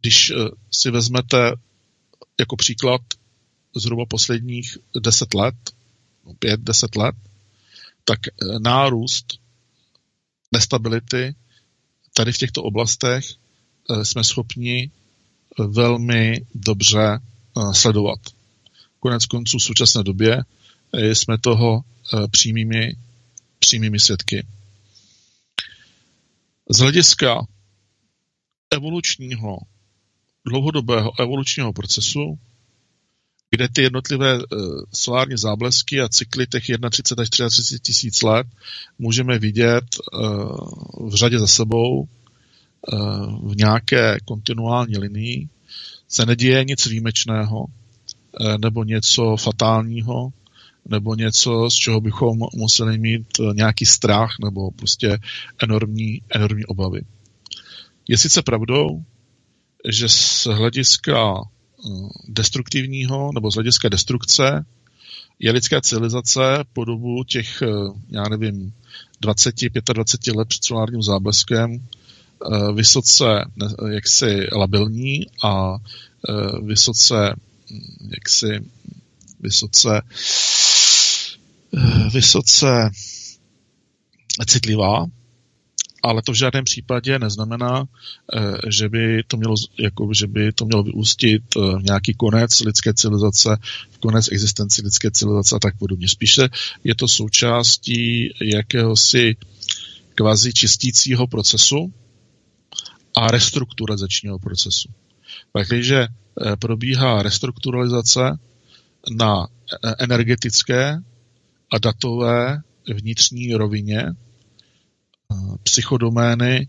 Když si vezmete jako příklad zhruba posledních deset let, no, pět, deset let, tak nárůst nestability tady v těchto oblastech jsme schopni velmi dobře eh, sledovat. Konec konců v současné době eh, jsme toho eh, přímými, přímými svědky. Z hlediska evolučního, dlouhodobého evolučního procesu, kde ty jednotlivé solární záblesky a cykly těch 31 až 33 tisíc let můžeme vidět v řadě za sebou v nějaké kontinuální linii, se neděje nic výjimečného eh, nebo něco fatálního, nebo něco, z čeho bychom museli mít eh, nějaký strach nebo prostě enormní, enormní obavy. Je sice pravdou, že z hlediska eh, destruktivního nebo z hlediska destrukce je lidská civilizace po dobu těch, já nevím, 20, 25 let před solárním zábleskem vysoce jaksi labilní a eh, vysoce hm, jaksi vysoce eh, vysoce citlivá, ale to v žádném případě neznamená, že by to mělo, jako, že by to mělo vyústit v nějaký konec lidské civilizace, v konec existenci lidské civilizace a tak podobně. Spíše je to součástí jakéhosi kvazi čistícího procesu, a restrukturalizačního procesu. Takže eh, probíhá restrukturalizace na eh, energetické a datové vnitřní rovině eh, psychodomény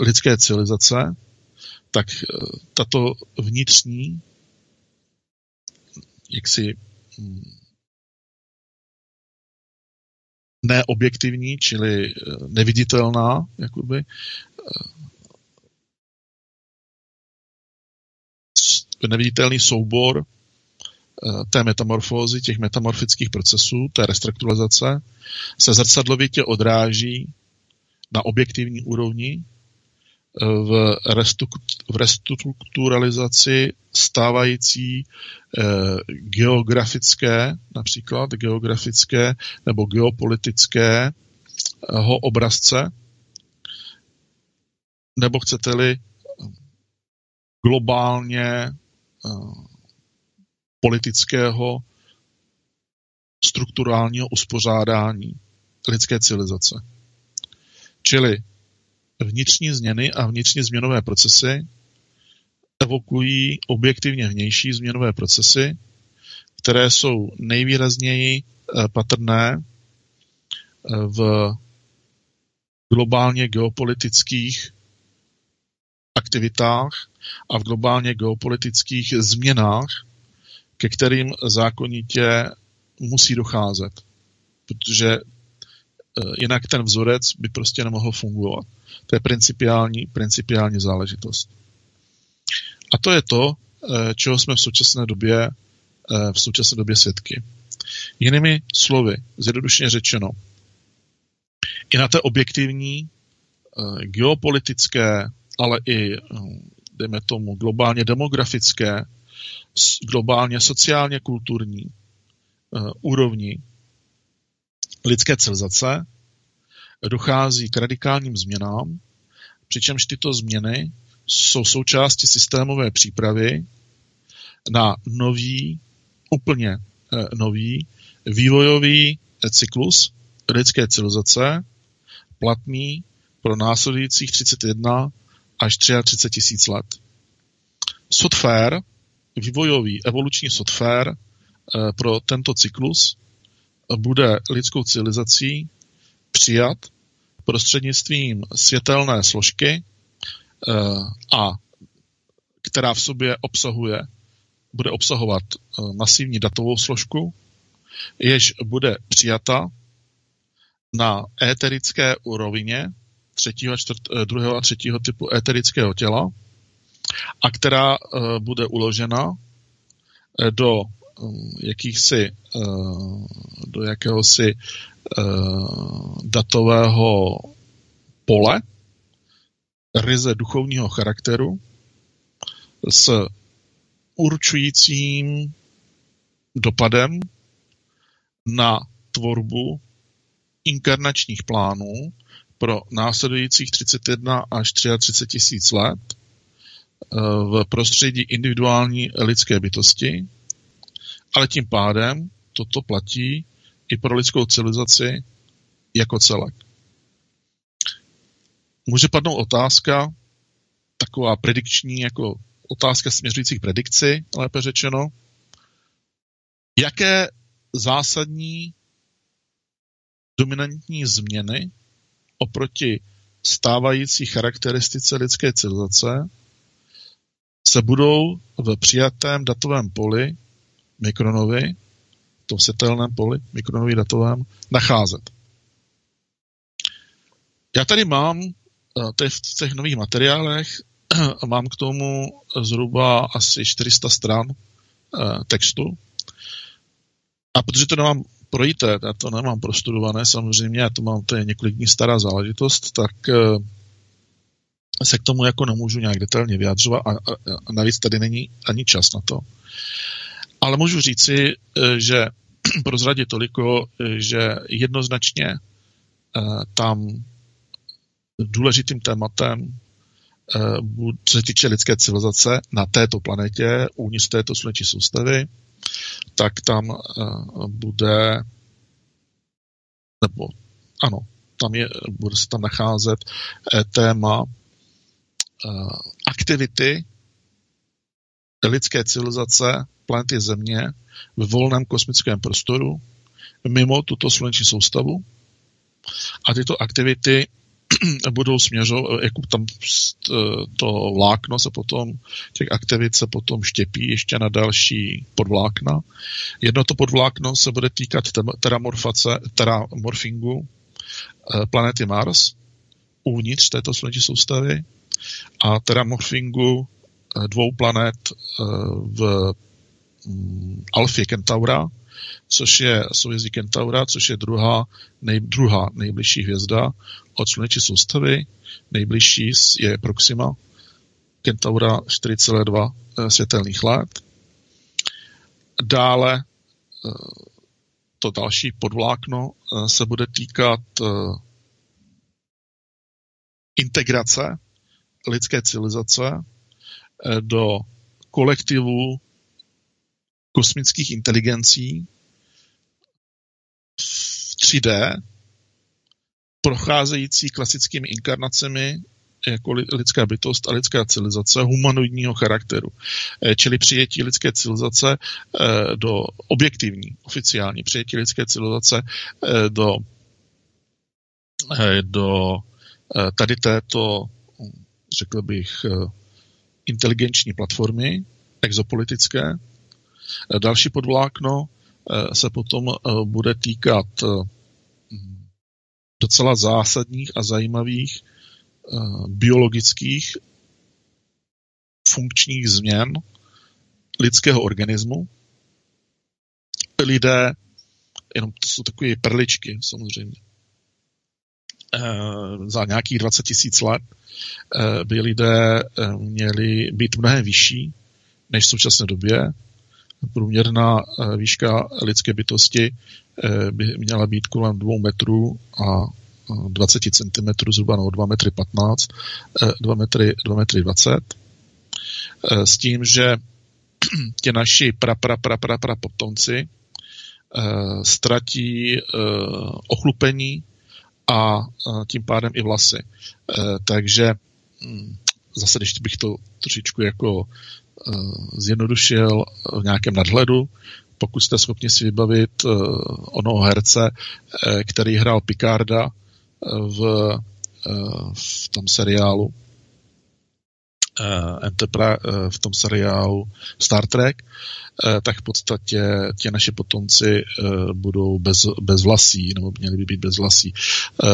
lidské civilizace, tak tato vnitřní jaksi hm, neobjektivní, čili neviditelná, jakoby, neviditelný soubor eh, té metamorfózy, těch metamorfických procesů, té restrukturalizace, se zrcadlovitě odráží na objektivní úrovni eh, v, restrukturalizaci stávající eh, geografické, například geografické nebo geopolitické obrazce, nebo chcete-li globálně politického strukturálního uspořádání lidské civilizace. Čili vnitřní změny a vnitřní změnové procesy evokují objektivně vnější změnové procesy, které jsou nejvýrazněji eh, patrné eh, v globálně geopolitických aktivitách a v globálně geopolitických změnách, ke kterým zákonitě musí docházet. Protože eh, jinak ten vzorec by prostě nemohl fungovat. To je principiální, principiální záležitost. A to je to, eh, čeho jsme v současné době, eh, v současné době svědky. Jinými slovy, zjednodušeně řečeno, i na té objektivní, geopolitické, ale i, dejme tomu, globálně demografické, globálně sociálně kulturní úrovni lidské civilizace dochází k radikálním změnám, přičemž tyto změny jsou součástí systémové přípravy na nový, úplně eh, nový vývojový cyklus lidské civilizace, platný pro následujících 31 až 33 tisíc let. Software, vývojový evoluční software eh, pro tento cyklus bude lidskou civilizací přijat prostřednictvím světelné složky, eh, a která v sobě obsahuje, bude obsahovat eh, masivní datovou složku, jež bude přijata na éterické úrovině třetího a čtvrt, eh, druhého a třetího typu éterického těla a která bude uložena do Um, jakýchsi, do jakéhosi datového pole, ryze duchovního charakteru s určujícím dopadem na tvorbu inkarnačních plánů pro následujících 31 až 33 tisíc let uh, v prostředí individuální lidské bytosti, ale tím pádem toto platí i pro lidskou civilizaci jako celek. Může padnout otázka, taková predikční, jako otázka směřující k predikci, lépe řečeno, jaké zásadní dominantní změny oproti stávající charakteristice lidské civilizace se budou v přijatém datovém poli mikronovi, tom světelném poli, mikronový datovém, nacházet. Já tady mám eh, v těch nových materiálech [CLEARS THROAT] mám k tomu zhruba asi 400 stran eh, textu. A protože to nemám projít, já to nemám prostudované samozřejmě, já to mám, to je několik dní stará záležitost, tak eh, se k tomu jako nemůžu nějak detailně vyjadřovat a, a, a navíc tady není ani čas na to. Ale můžu říci, eh, že [CLEARS THROAT] prozradit toliko, eh, že jednoznačně tam důležitým tématem, co se týče lidské civilizace na této planetě, uvnitř této sluneční soustavy, tak tam bude, nebo ano, tam je, bude se tam nacházet téma aktivity lidské civilizace planety Země v volném kosmickém prostoru mimo tuto sluneční soustavu. A tyto aktivity [CLEARS THROAT] budou směřovat, jako tam to vlákno se potom, těch aktivit se potom štěpí ještě na další podvlákna. Jedno to podvlákno se bude týkat teramorface, teramorfingu eh, planety Mars uvnitř této sluneční soustavy a teramorfingu eh, dvou planet eh, v Mm, Alfie Kentaura, což je soujezdí Kentaura, což je druhá, nej, druhá nejbližší hvězda od sluneční soustavy. Nejbližší je Proxima Kentaura 4,2 eh, světelných let. Dále eh, to další podvlákno eh, se bude týkat integrace lidské civilizace do kolektivu kosmických inteligencí v 3D, procházející klasickými inkarnacemi jako lidská bytost a lidská civilizace humanoidního charakteru. Eh, čili přijetí lidské civilizace eh, do objektivní, oficiální přijetí lidské civilizace do, do tady této řekl bych, eh, inteligenční platformy, exopolitické. Eh, další podvlákno eh, se potom bude týkat docela zásadních a zajímavých biologických funkčních změn lidského organismu. Lidé, jenom to jsou takové perličky samozřejmě, za nějakých 20 tisíc let Eh, by lidé eh, měli být mnohem vyšší než v současné době. Průměrná eh, výška lidské bytosti by měla být kolem 2 metrů a 20 cm, zhruba no 2 metry 15, 2 metry, 2 metry 20. S tím, že [CLEARS THROAT] ti naši pra, pra, pra, pra, pra potomci ztratí ochlupení a tím pádem i vlasy. Eh, takže hm, zase, když bych to trošičku jako eh, zjednodušil v nějakém nadhledu, pokud jste schopni si vybavit eh, onoho herce, který hrál Picarda v, v tom seriálu v tom seriálu Star Trek, Eh, tak v podstatě ti naši potomci eh, budou bez, bez vlasí, nebo měli by být bez vlasí. Eh,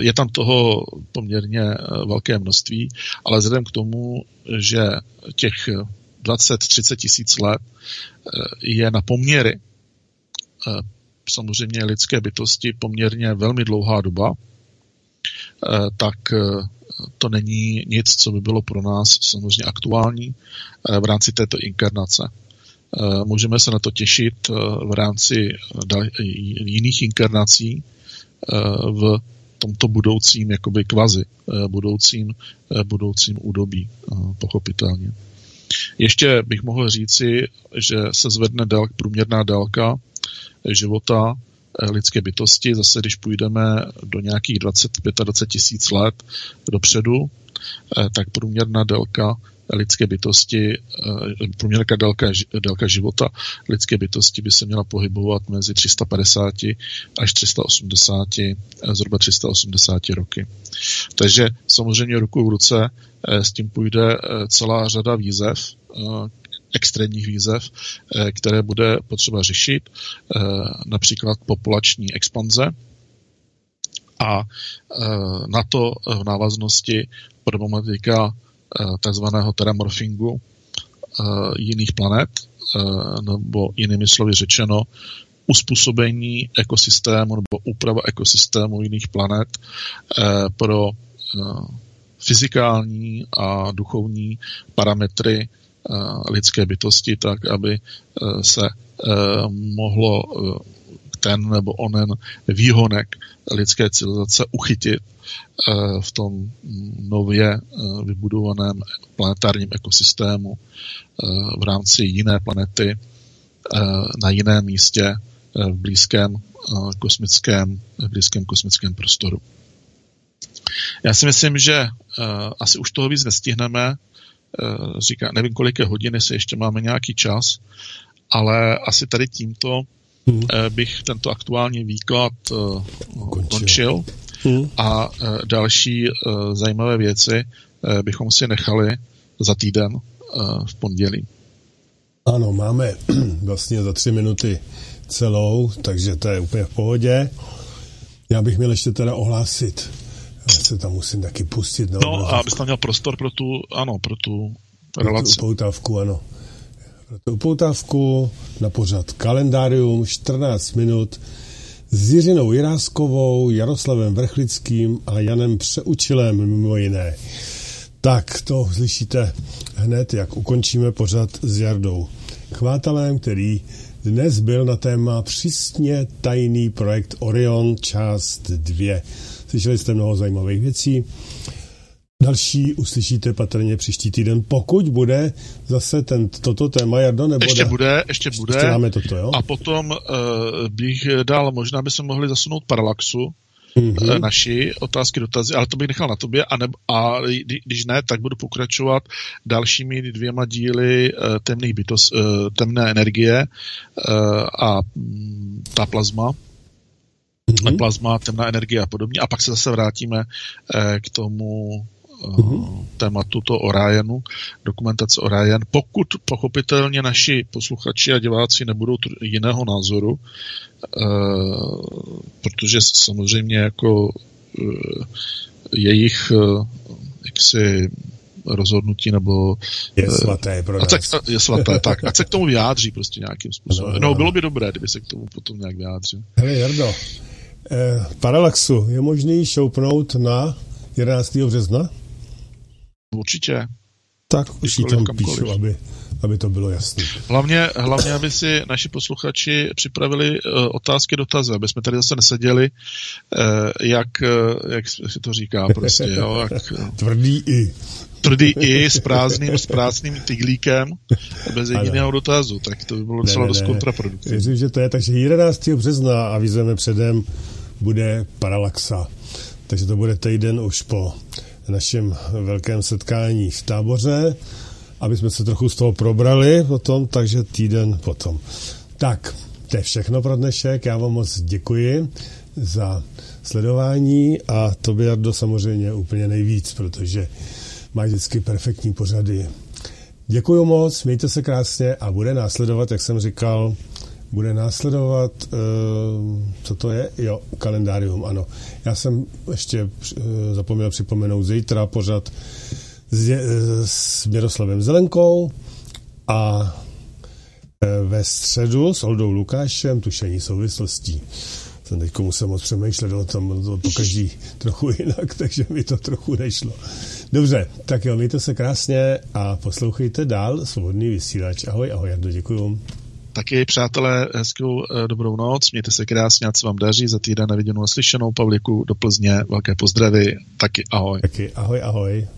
je tam toho poměrně velké množství, ale vzhledem k tomu, že těch 20-30 tisíc let je na poměry samozřejmě lidské bytosti poměrně velmi dlouhá doba, tak to není nic, co by bylo pro nás samozřejmě aktuální v rámci této inkarnace. Eh, můžeme se na to těšit eh, v rámci jiných inkarnací eh, v tomto budoucím jakoby kvazi, budoucím, budoucím údobí, pochopitelně. Ještě bych mohl říci, že se zvedne dál, průměrná délka života lidské bytosti. Zase, když půjdeme do nějakých 20-25 tisíc let dopředu, tak průměrná délka lidské bytosti, eh, průměrka délka, délka života lidské bytosti by se měla pohybovat mezi 350 až 380, eh, zhruba 380 roky. Takže samozřejmě ruku v ruce eh, s tím půjde celá řada výzev, extrémních výzev, které bude potřeba řešit, například populační expanze, a na to v návaznosti problematika takzvaného teramorfingu eh, jiných planet, eh, nebo jinými slovy řečeno, uspůsobení ekosystému nebo úprava ekosystému jiných planet pro fyzikální a duchovní parametry lidské bytosti, tak aby se mohlo ten nebo onen výhonek lidské civilizace uchytit eh, v tom nově eh, vybudovaném planetárním ekosystému eh, v rámci jiné planety na jiném místě v blízkém kosmickém, v blízkém kosmickém prostoru. Já si myslím, že asi už toho víc nestihneme. Říká, nevím, kolik je hodiny, se ještě máme nějaký čas, ale asi tady tímto hmm. bych tento aktuální výklad uh, končil. Hmm. A uh, další uh, zajímavé věci uh, bychom si nechali za týden v pondělí. Ano, máme [CLEARS THROAT] vlastně za tři minuty celou, takže to je úplně v pohodě. Já bych měl ještě teda ohlásit. Já se tam musím taky pustit. no, a abys tam měl prostor pro tu, ano, pro tu relaci. Pro tu poutávku, ano upoutávku na pořad kalendárium 14 minut s Jiřinou Jiráskovou, Jaroslavem Vrchlickým a Janem Přeučilem mimo jiné. Tak to slyšíte hned, jak ukončíme pořad s Jardou Chvátalem, který dnes byl na téma přísně tajný projekt Orion část 2. Slyšeli jste mnoho zajímavých věcí. Další uslyšíte patrně příští týden, pokud bude zase ten, toto téma, Jardo, nebo Ještě bude, ještě bude. Ještě dáme toto, jo? A potom uh, bych dal, možná by se mohli zasunout Parallaxu, mm-hmm. naši otázky, dotazy, ale to bych nechal na tobě a, ne, a když ne, tak budu pokračovat dalšími dvěma díly uh, temných bytos, uh, temné energie uh, a um, ta plazma, mm-hmm. plazma, temná energie a podobně. A pak se zase vrátíme k tomu uh, tématu to Orionu, dokumentace Orion. Pokud pochopitelně naši posluchači a diváci nebudou jiného názoru, uh, protože samozřejmě jako uh, jejich uh, jaksi rozhodnutí nebo... Je svaté pro nás. Se, je svaté, tak. Ať se k tomu vyjádří prostě nějakým způsobem. No, no, bylo by dobré, kdyby se k tomu potom nějak vyjádřil. Hele, Jardo, eh, Parallaxu je možný šoupnout na 11. března? Určitě. Tak už ji tam píšu, aby, aby to bylo jasné. Hlavně, hlavně, aby si naši posluchači připravili uh, otázky, dotazy, aby jsme tady zase neseděli, uh, jak, uh, jak se to říká prostě, jo, jak, [LAUGHS] Tvrdý i. Tvrdý i s prázdným, s prázdným tyglíkem bez jediného dotazu, tak to by bylo docela dost kontraproduktivní. Věřím, že to je, takže 11. března avizujeme předem, bude paralaxa. Takže to bude týden už po našem velkém setkání v táboře, aby jsme se trochu z toho probrali potom, takže týden potom. Tak, to je všechno pro dnešek. Já vám moc děkuji za sledování a tobě, Jardo, samozřejmě úplně nejvíc, protože máš vždycky perfektní pořady. Děkuji moc, mějte se krásně a bude následovat, jak jsem říkal, bude následovat, uh, co to je? Jo, kalendárium, ano. Já jsem ještě uh, zapomněl připomenout zítra pořad s, Miroslavem Zelenkou a uh, ve středu s Oldou Lukášem tušení souvislostí. Jsem teď musel moc přemýšlet o tom to po každý trochu jinak, [LAUGHS] takže mi to trochu nešlo. Dobře, tak jo, mějte se krásně a poslouchejte dál svobodný vysílač. Ahoj, ahoj, Jardo, děkuju. Taky, přátelé, hezkou eh, dobrou noc, mějte se krásně, ať se vám daří, za týden neviděnou a slyšenou, Pavliku do Plzně, velké pozdravy, taky ahoj. Taky ahoj, ahoj.